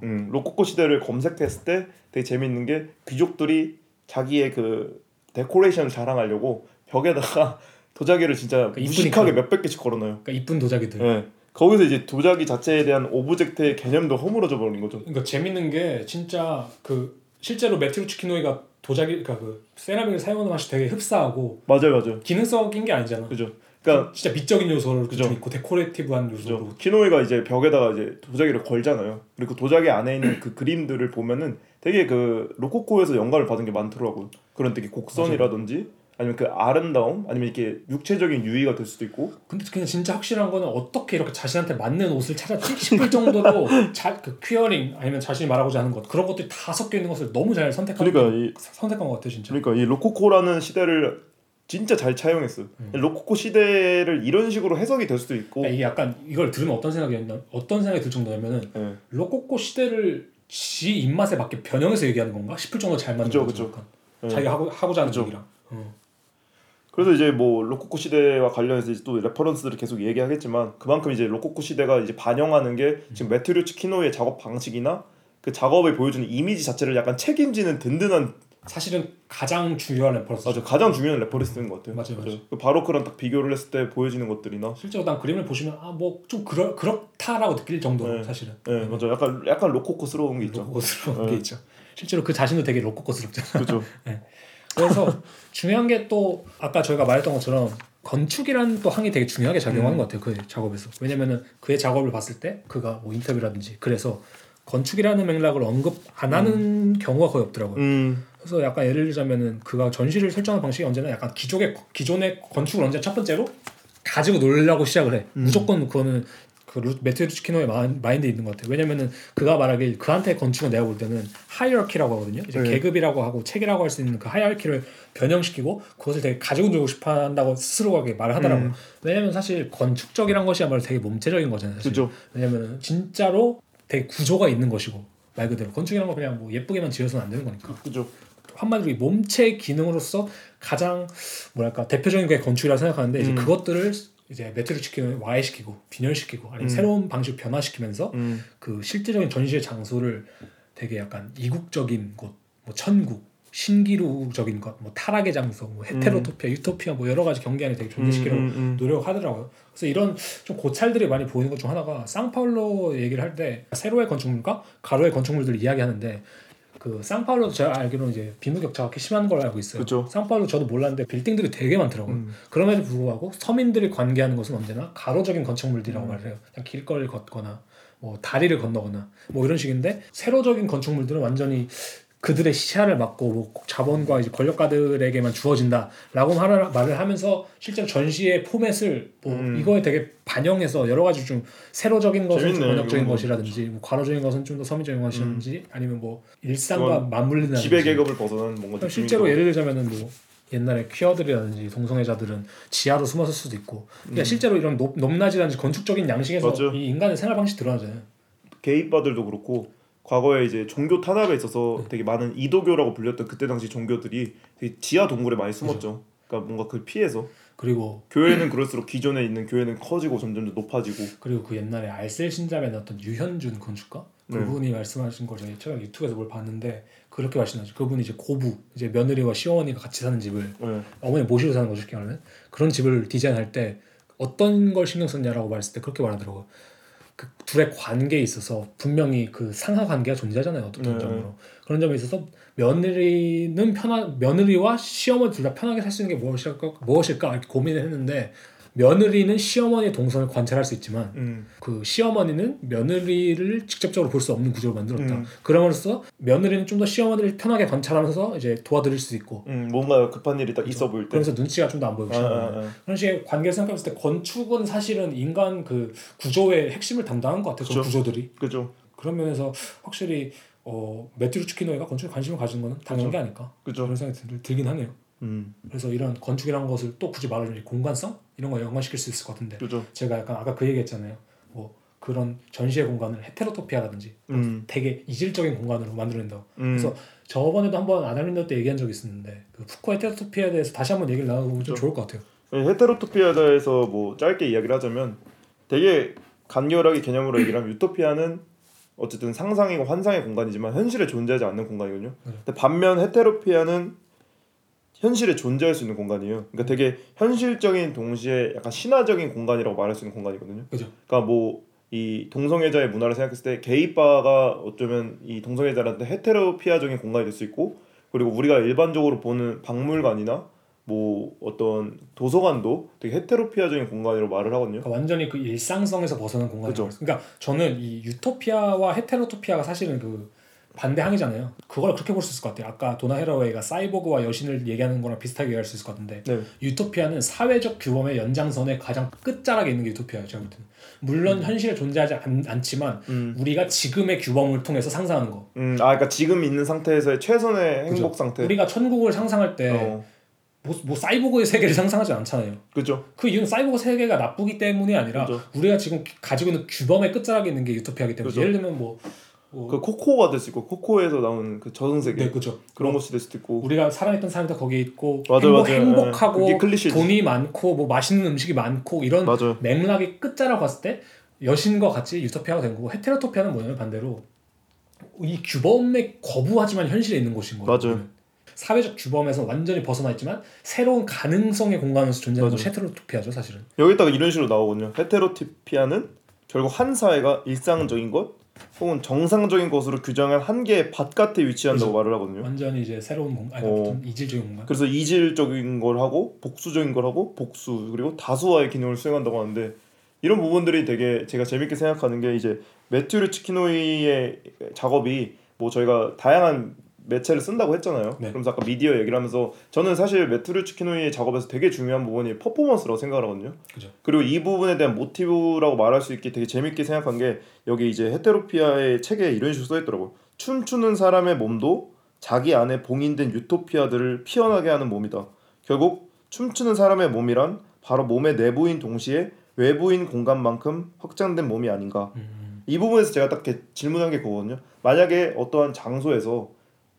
Speaker 3: 음, 로코코 시대를 검색했을 때 되게 재밌는 게 귀족들이 자기의 그 데코레이션을 자랑하려고 벽에다가 도자기를 진짜
Speaker 2: 그러니까
Speaker 3: 무식하게. 몇백 개씩 걸어놔요.
Speaker 2: 그러니까 이쁜 도자기들.
Speaker 3: 예. 거기서 이제 도자기 자체에 대한 object의 개념도 허물어져 버린 거죠.
Speaker 2: 그러니까 재밌는 게 진짜 그 실제로 매튜 루츠 키노이가 도자기 그러니까 그 세라믹을 사용하는 맛이 되게 흡사하고
Speaker 3: 맞아요, 맞아요.
Speaker 2: 기능적인 게 아니잖아.
Speaker 3: 그죠. 그러니까
Speaker 2: 진짜 미적인 요소를
Speaker 3: 그죠.
Speaker 2: 좀 있고 decorative한 요소로
Speaker 3: 그죠. 키노이가 이제 벽에다가 이제 도자기를 걸잖아요. 그리고 그 도자기 안에 있는 그 그림들을 보면은 되게 그 로코코에서 영감을 받은 게 많더라고요. 그런 되게 곡선이라든지 아니면 그 아름다움 아니면 이렇게 육체적인 유희가 될 수도 있고
Speaker 2: 근데 그냥 진짜 확실한 거는 어떻게 이렇게 자신한테 맞는 옷을 찾았지 싶을 정도로 자, 그 queering 아니면 자신이 말하고자 하는 것 그런 것들이 다 섞여 있는 것을 너무 잘 선택한
Speaker 3: 그러니까 이
Speaker 2: 선택한 것 같아 진짜.
Speaker 3: 그러니까 이 로코코라는 시대를 진짜 잘 차용했어요.
Speaker 2: 음.
Speaker 3: 로코코 시대를 이런 식으로 해석이 될 수도 있고
Speaker 2: 이게 약간 이걸 들으면 어떤 생각이었냐 어떤 생각이 들 정도냐면은
Speaker 3: 예.
Speaker 2: 로코코 시대를 지 입맛에 맞게 변형해서 얘기하는 건가 싶을 정도로 잘 맞는
Speaker 3: 그죠,
Speaker 2: 거죠.
Speaker 3: 그죠.
Speaker 2: 약간.
Speaker 3: 예.
Speaker 2: 자기가 하고 하고자 하는
Speaker 3: 그죠.
Speaker 2: 얘기랑. 어.
Speaker 3: 그래서 이제 뭐 로코코 시대와 관련해서 이제 또 reference들을 계속 얘기하겠지만 그만큼 이제 로코코 시대가 이제 반영하는 게 지금 매튜 루츠 키노이의 작업 방식이나 그 작업에 보여주는 이미지 자체를 약간 책임지는 든든한
Speaker 2: 사실은 가장 중요한 reference.
Speaker 3: 맞아 가장 중요한 reference인 것 같아요.
Speaker 2: 맞아요, 맞아요.
Speaker 3: 그 바로크랑 딱 비교를 했을 때 보여지는 것들이나
Speaker 2: 실제로 난 그림을 보시면 아 뭐 좀 그렇 그렇다라고 느낄 정도로
Speaker 3: 네.
Speaker 2: 사실은.
Speaker 3: 예 맞아 약간 약간 로코코스러운 게 있죠.
Speaker 2: 로코코스러운
Speaker 3: 네.
Speaker 2: 게 있죠. 실제로 그 자신도 되게 로코코스럽잖아.
Speaker 3: 그렇죠.
Speaker 2: 그래서 중요한 게 또 아까 저희가 말했던 것처럼 건축이라는 또 항이 되게 중요하게 작용하는
Speaker 3: 음.
Speaker 2: 것 같아요. 그의 작업에서. 왜냐면은 그의 작업을 봤을 때 그가 뭐 인터뷰라든지 그래서 건축이라는 맥락을 언급 안 하는 경우가 거의 없더라고요.
Speaker 3: 음
Speaker 2: 그래서 약간 예를 들자면은 그가 전시를 설정하는 방식이 언제나 약간 기존의 기존의 건축을 언제 첫 번째로 가지고 놀려고 시작을 해.
Speaker 3: 음.
Speaker 2: 무조건 그거는 그 루- 매튜 루츠 키노이의 마- 마인드에 있는 것 같아요. 왜냐면은 그가 말하길 그한테 건축은 내가 볼 때는 하이어키라고 하거든요. 이제
Speaker 3: 네.
Speaker 2: 계급이라고 하고 체계라고 할 수 있는 그 하이어키를 변형시키고 그것을 되게 가지고 놀고 싶어 한다고 스스로가 말을 하더라고요.
Speaker 3: 음.
Speaker 2: 왜냐면 사실 건축적이란 것이야말로 되게 몸체적인 거잖아요. 사실.
Speaker 3: 그죠.
Speaker 2: 왜냐면 진짜로 되게 구조가 있는 것이고 말 그대로 건축이란 건 그냥 뭐 예쁘게만 지어서는 안 되는 거니까.
Speaker 3: 그죠.
Speaker 2: 한마디로 이 몸체 기능으로서 가장 뭐랄까 대표적인 게 건축이라고 생각하는데 이제
Speaker 3: 음.
Speaker 2: 그것들을 이제 매트를 시키는 와해시키고 빈혈시키고 아니면
Speaker 3: 음.
Speaker 2: 새로운 방식 변화시키면서
Speaker 3: 음
Speaker 2: 그 실제적인 전시의 장소를 되게 약간 이국적인 곳, 뭐 천국, 신기루적인 것, 뭐 타락의 장소, 뭐 헤테로토피아, 유토피아 뭐 여러 가지 경계안에 되게 존재시키려고
Speaker 3: 음, 음, 음.
Speaker 2: 노력하더라고요. 그래서 이런 좀 고찰들이 많이 보이는 것 중 하나가 상파울로 얘기를 할 때 세로의 건축물과 가로의 건축물들을 이야기하는데 그 상파울로 제가 알기로는 이제 빈부 격차가 그렇게 심한 걸로 알고 있어요.
Speaker 3: 그쵸.
Speaker 2: 상파울로 저도 몰랐는데 빌딩들이 되게 많더라고요.
Speaker 3: 음.
Speaker 2: 그럼에도 불구하고 서민들이 관계하는 것은 언제나 가로적인 건축물들이라고
Speaker 3: 음.
Speaker 2: 말을 해요. 그냥 길거리를 걷거나 뭐 다리를 건너거나 뭐 이런 식인데 세로적인 건축물들은 완전히 그들의 시야를 막고 뭐 자본과 이제 권력가들에게만 주어진다라고 하는 말을 하면서 실제로 전시의 포맷을 뭐
Speaker 3: 음.
Speaker 2: 이거에 되게 반영해서 여러 가지 좀 세로적인 것은 권력적인. 것이라든지 뭐 가로적인 것은 좀 더 서민적인 것이라든지 아니면 뭐 일상과 맞물리는
Speaker 3: 지배 계급을 벗어난 뭔가
Speaker 2: 실제로 예를 들자면은 뭐 옛날에 퀴어들이라든지 동성애자들은 지하로 숨었을 수도 있고 그러니까 실제로 이런 높, 높낮이라든지 건축적인 양식에서
Speaker 3: 음. 맞아.
Speaker 2: 이 인간의 생활 방식 드러나잖아요.
Speaker 3: 게이바들도 그렇고 과거에 이제 종교 탄압에 있어서 되게 많은 이도교라고 불렸던 그때 당시 종교들이 되게 지하 동굴에 많이 숨었죠. 그러니까 뭔가 그 피해서
Speaker 2: 그리고
Speaker 3: 교회는 그럴수록 기존에 있는 교회는 커지고 점점 더 높아지고
Speaker 2: 그리고 그 옛날에 알셀 신잡에 나왔던 유현준 건축가
Speaker 3: 네.
Speaker 2: 그분이 말씀하신 걸 제가 최근 유튜브에서 뭘 봤는데 그렇게 말씀하죠. 그분이 이제 고부 이제 며느리와 시어머니가 같이 사는 집을
Speaker 3: 네.
Speaker 2: 어머니 모시고 사는 거죠 쉽게 말하면 그런 집을 디자인할 때 어떤 걸 신경 썼냐라고 말했을 때 그렇게 말하더라고. 그 둘의 관계에 있어서 분명히 그 상하 관계가 존재하잖아요 어떤
Speaker 3: 네.
Speaker 2: 점으로 그런 점에 있어서 며느리는 편하 며느리와 시어머니 둘 다 편하게 살 수 있는 게 무엇일까 무엇일까 이렇게 고민을 했는데 며느리는 시어머니의 동선을 관찰할 수 있지만
Speaker 3: 음.
Speaker 2: 그 시어머니는 며느리를 직접적으로 볼 수 없는 구조를 만들었다.
Speaker 3: 음.
Speaker 2: 그럼으로써 며느리는 좀 더 시어머니를 편하게 관찰하면서 이제 도와드릴 수 있고
Speaker 3: 음, 뭔가 급한 일이 딱 있어 보일 때.
Speaker 2: 그러면서 눈치가 좀 더 안 보이고
Speaker 3: 아. 아, 아.
Speaker 2: 그런 식의 관계를 생각했을 때 건축은 사실은 인간 그 구조의 핵심을 담당한 것 같아요. 그. 구조들이
Speaker 3: 그죠.
Speaker 2: 그런 면에서 확실히 어, 매튜 추키노이가 건축에 관심을 가진 거는 당연한 게 아닐까
Speaker 3: 그죠.
Speaker 2: 그런 생각이 들, 들긴 하네요.
Speaker 3: 음.
Speaker 2: 그래서 이런 건축이라는 것을 또 굳이 말하자면 공간성 이런 거 연관시킬 수 있을 것 같은데
Speaker 3: 그죠.
Speaker 2: 제가 약간 아까 그 얘기했잖아요. 뭐 그런 전시의 공간을 헤테로토피아라든지
Speaker 3: 음.
Speaker 2: 되게 이질적인 공간으로 만들어낸다.
Speaker 3: 음.
Speaker 2: 그래서 저번에도 한번 아날린더 때 얘기한 적이 있었는데 그 푸코 헤테로토피아에 대해서 다시 한번 얘기를 나눠보면 좀
Speaker 3: 그렇죠.
Speaker 2: 좋을 것 같아요.
Speaker 3: 헤테로토피아에서 뭐 짧게 이야기를 하자면 되게 간결하게 개념으로 얘기를 하면 유토피아는 어쨌든 상상이고 환상의 공간이지만 현실에 존재하지 않는 공간이거든요.
Speaker 2: 네.
Speaker 3: 근데 반면 헤테로피아는 현실에 존재할 수 있는 공간이에요. 그러니까 되게 현실적인 동시에 약간 신화적인 공간이라고 말할 수 있는 공간이거든요.
Speaker 2: 그죠?
Speaker 3: 그러니까 뭐 이 동성애자의 문화를 생각했을 때 게이바가 어쩌면 이 동성애자한테 헤테로피아적인 공간이 될 수 있고 그리고 우리가 일반적으로 보는 박물관이나 뭐 어떤 도서관도 되게 헤테로피아적인 공간이라고 말을 하거든요.
Speaker 2: 그러니까 완전히 그 일상성에서 벗어난 공간이죠. 그러니까 저는 이 유토피아와 헤테로토피아가 사실은 그 반대항이잖아요. 그걸 그렇게 볼 수 있을 것 같아요. 아까 도나 헤라웨이가 사이보그와 여신을 얘기하는 거랑 비슷하게 얘기할 수 있을 것 같은데
Speaker 3: 네.
Speaker 2: 유토피아는 사회적 규범의 연장선의 가장 끝자락에 있는 게 유토피아예요. 제가 볼 때는. 물론 현실에 존재하지 않, 않지만
Speaker 3: 음.
Speaker 2: 우리가 지금의 규범을 통해서 상상하는 거.
Speaker 3: 음, 아, 그러니까 지금 있는 상태에서의 최선의 행복
Speaker 2: 그죠?
Speaker 3: 상태.
Speaker 2: 우리가 천국을 상상할 때
Speaker 3: 어,
Speaker 2: 뭐, 뭐 사이보그의 세계를 상상하지 않잖아요.
Speaker 3: 그죠.
Speaker 2: 그 이유는 사이보그 세계가 나쁘기 때문이 아니라
Speaker 3: 그죠.
Speaker 2: 우리가 지금 가지고 있는 규범의 끝자락에 있는 게 유토피아이기 때문에
Speaker 3: 그죠.
Speaker 2: 예를 들면 뭐,
Speaker 3: 뭐그 코코가 될 수 있고 코코에서 나오는 그 저승세계
Speaker 2: 네, 그죠.
Speaker 3: 그런 것이 될 수도 있고.
Speaker 2: 우리가 살아있던 삶도 거기에 있고
Speaker 3: 맞아요,
Speaker 2: 행복,
Speaker 3: 맞아요.
Speaker 2: 행복하고
Speaker 3: 클리셰지.
Speaker 2: 돈이 많고 뭐 맛있는 음식이 많고 이런
Speaker 3: 맞아요.
Speaker 2: 맥락의 끝자락 봤을 때 여신과 같이 유토피아가 된 거고 헤테로토피아는 뭐냐면 반대로 이 규범에 거부하지만 현실에 있는 곳인 거예요.
Speaker 3: 맞아요.
Speaker 2: 사회적 규범에서 완전히 벗어나 있지만 새로운 가능성의 공간에서 존재하는 것이 헤테로토피아죠, 사실은.
Speaker 3: 여기다가 이런 식으로 나오거든요. 헤테로티피아는 결국 한 사회가 일상적인 것 혹은 정상적인 것으로 규정한 한계의 바깥에 위치한다고
Speaker 2: 그죠.
Speaker 3: 말을 하거든요.
Speaker 2: 완전히 이제 새로운 공간, 아니
Speaker 3: 어.
Speaker 2: 좀 이질적인 공간.
Speaker 3: 그래서 이질적인 걸 하고 복수적인 걸 하고 복수 그리고 다수화의 기능을 수행한다고 하는데 이런 부분들이 되게 제가 재밌게 생각하는 게 이제 매튜르 치키노이의 작업이 뭐 저희가 다양한 매체를 쓴다고 했잖아요.
Speaker 2: 네.
Speaker 3: 그러면서 아까 미디어 얘기를 하면서 저는 사실 매튜르 치키노이의 작업에서 되게 중요한 부분이 퍼포먼스라고 생각을 하거든요.
Speaker 2: 그죠.
Speaker 3: 그리고 이 부분에 대한 모티브라고 말할 수 있게 되게 재밌게 생각한 게 여기 이제 헤테로피아의 책에 이런 식으로 써 있더라고. 춤추는 사람의 몸도 자기 안에 봉인된 유토피아들을 피어나게 하는 몸이다. 결국 춤추는 사람의 몸이란 바로 몸의 내부인 동시에 외부인 공간만큼 확장된 몸이 아닌가.
Speaker 2: 음,
Speaker 3: 이 부분에서 제가 딱 질문한 게 그거거든요. 만약에 어떠한 장소에서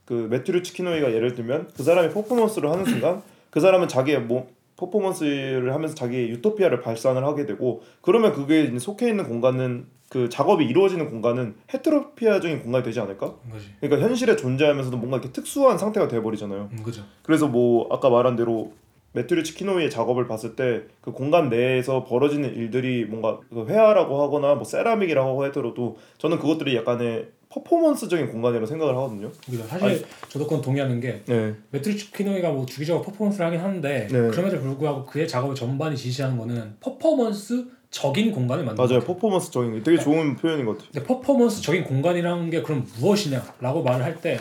Speaker 3: 그 매튜르 치키노이가 예를 들면 그 사람이 퍼포먼스를 하는 순간 그 사람은 자기의 몸 퍼포먼스를 하면서 자기의 유토피아를 발산을 하게 되고 그러면 그게 속해 있는 공간은 그 작업이 이루어지는 공간은 헤테로피아적인 공간이 되지 않을까?
Speaker 2: 음, 거지.
Speaker 3: 그러니까 현실에 존재하면서도 뭔가 이렇게 특수한 상태가 돼버리잖아요.
Speaker 2: 음, 그죠.
Speaker 3: 그래서 뭐 아까 말한 대로 매튜 루츠 키노이의 작업을 봤을 때 그 공간 내에서 벌어지는 일들이 뭔가 그 회화라고 하거나 뭐 세라믹이라고 하더라도 저는 그것들이 약간의 퍼포먼스적인 공간이라고 생각을 하거든요.
Speaker 2: 그죠. 사실
Speaker 3: 아니-
Speaker 2: 저도 그건 동의하는 게
Speaker 3: 네.
Speaker 2: 매튜 루츠 키노이가 뭐 주기적으로 퍼포먼스를 하긴 하는데
Speaker 3: 네.
Speaker 2: 그럼에도 불구하고 그의 작업의 전반이 지시하는 거는 퍼포먼스 적인 공간을 만드는
Speaker 3: 맞아요.
Speaker 2: 거죠.
Speaker 3: 퍼포먼스 적인 게 되게 좋은 표현인 것 같아요.
Speaker 2: 근데 퍼포먼스 적인 공간이라는 게 그럼 무엇이냐라고 말을 할 때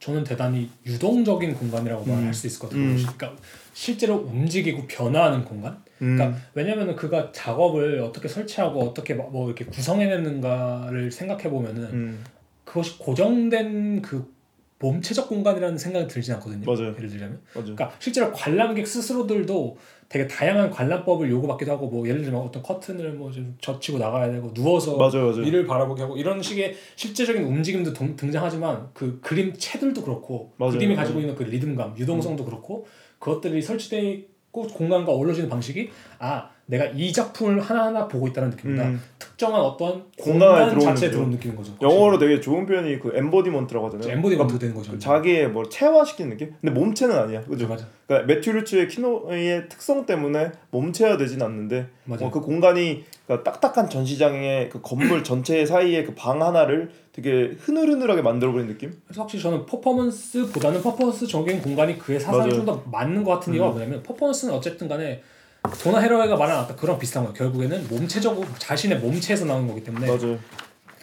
Speaker 2: 저는 대단히 유동적인 공간이라고
Speaker 3: 음.
Speaker 2: 말할 수 있을 것 같아요.
Speaker 3: 음.
Speaker 2: 그러니까 실제로 움직이고 변화하는 공간. 그러니까 왜냐면은 그가 작업을 어떻게 설치하고 어떻게 뭐- 뭐 이렇게 구성해내는가를 생각해 보면은
Speaker 3: 음.
Speaker 2: 그것이 고정된 그 몸체적 공간이라는 생각이 들지 않거든요.
Speaker 3: 맞아요.
Speaker 2: 예를 들자면,
Speaker 3: 맞아.
Speaker 2: 그러니까 실제로 관람객 스스로들도 되게 다양한 관람법을 요구받기도 하고 뭐 예를 들면 어떤 커튼을 뭐 좀 젖히고 나가야 되고 누워서
Speaker 3: 맞아요, 맞아요.
Speaker 2: 위를 바라보게 하고 이런 식의 실제적인 움직임도 동- 등장하지만 그 그림 채들도 그렇고
Speaker 3: 맞아요.
Speaker 2: 그림이 가지고 있는 그 리듬감, 유동성도 그렇고 그것들이 설치돼 있고 공간과 어우러지는 방식이 아 내가 이 작품을 하나하나 보고 있다는 느낌보다
Speaker 3: 음.
Speaker 2: 특정한 어떤
Speaker 3: 공간 들어오는
Speaker 2: 자체에. 들어오는 느낌인 거죠.
Speaker 3: 영어로 되게 좋은 표현이 그 embodiment라고 하잖아요.
Speaker 2: embodiment 되는 거죠.
Speaker 3: 그 자기의 뭘 체화시키는 느낌? 근데 몸체는 아니야. 그죠?
Speaker 2: 맞아.
Speaker 3: 그러니까 매튜 루츠 키노이의 특성 때문에 몸체화 되진 않는데. 어, 그 공간이 그러니까 딱딱한 전시장의 그 건물 전체 사이에 그 방 하나를 되게 흐물흐물하게 만들어버린 느낌?
Speaker 2: 그래서 확실히 저는 퍼포먼스보다는 퍼포먼스 적인 공간이 그의.
Speaker 3: 음.
Speaker 2: 좀더 맞는 것 같은 이유가 뭐냐면 퍼포먼스는 어쨌든 간에 도나 헤러웨가 말한 아까 그런 비슷한 거예요. 결국에는 몸체적으로 자신의 몸체에서 나오는 거기 때문에
Speaker 3: 맞아요.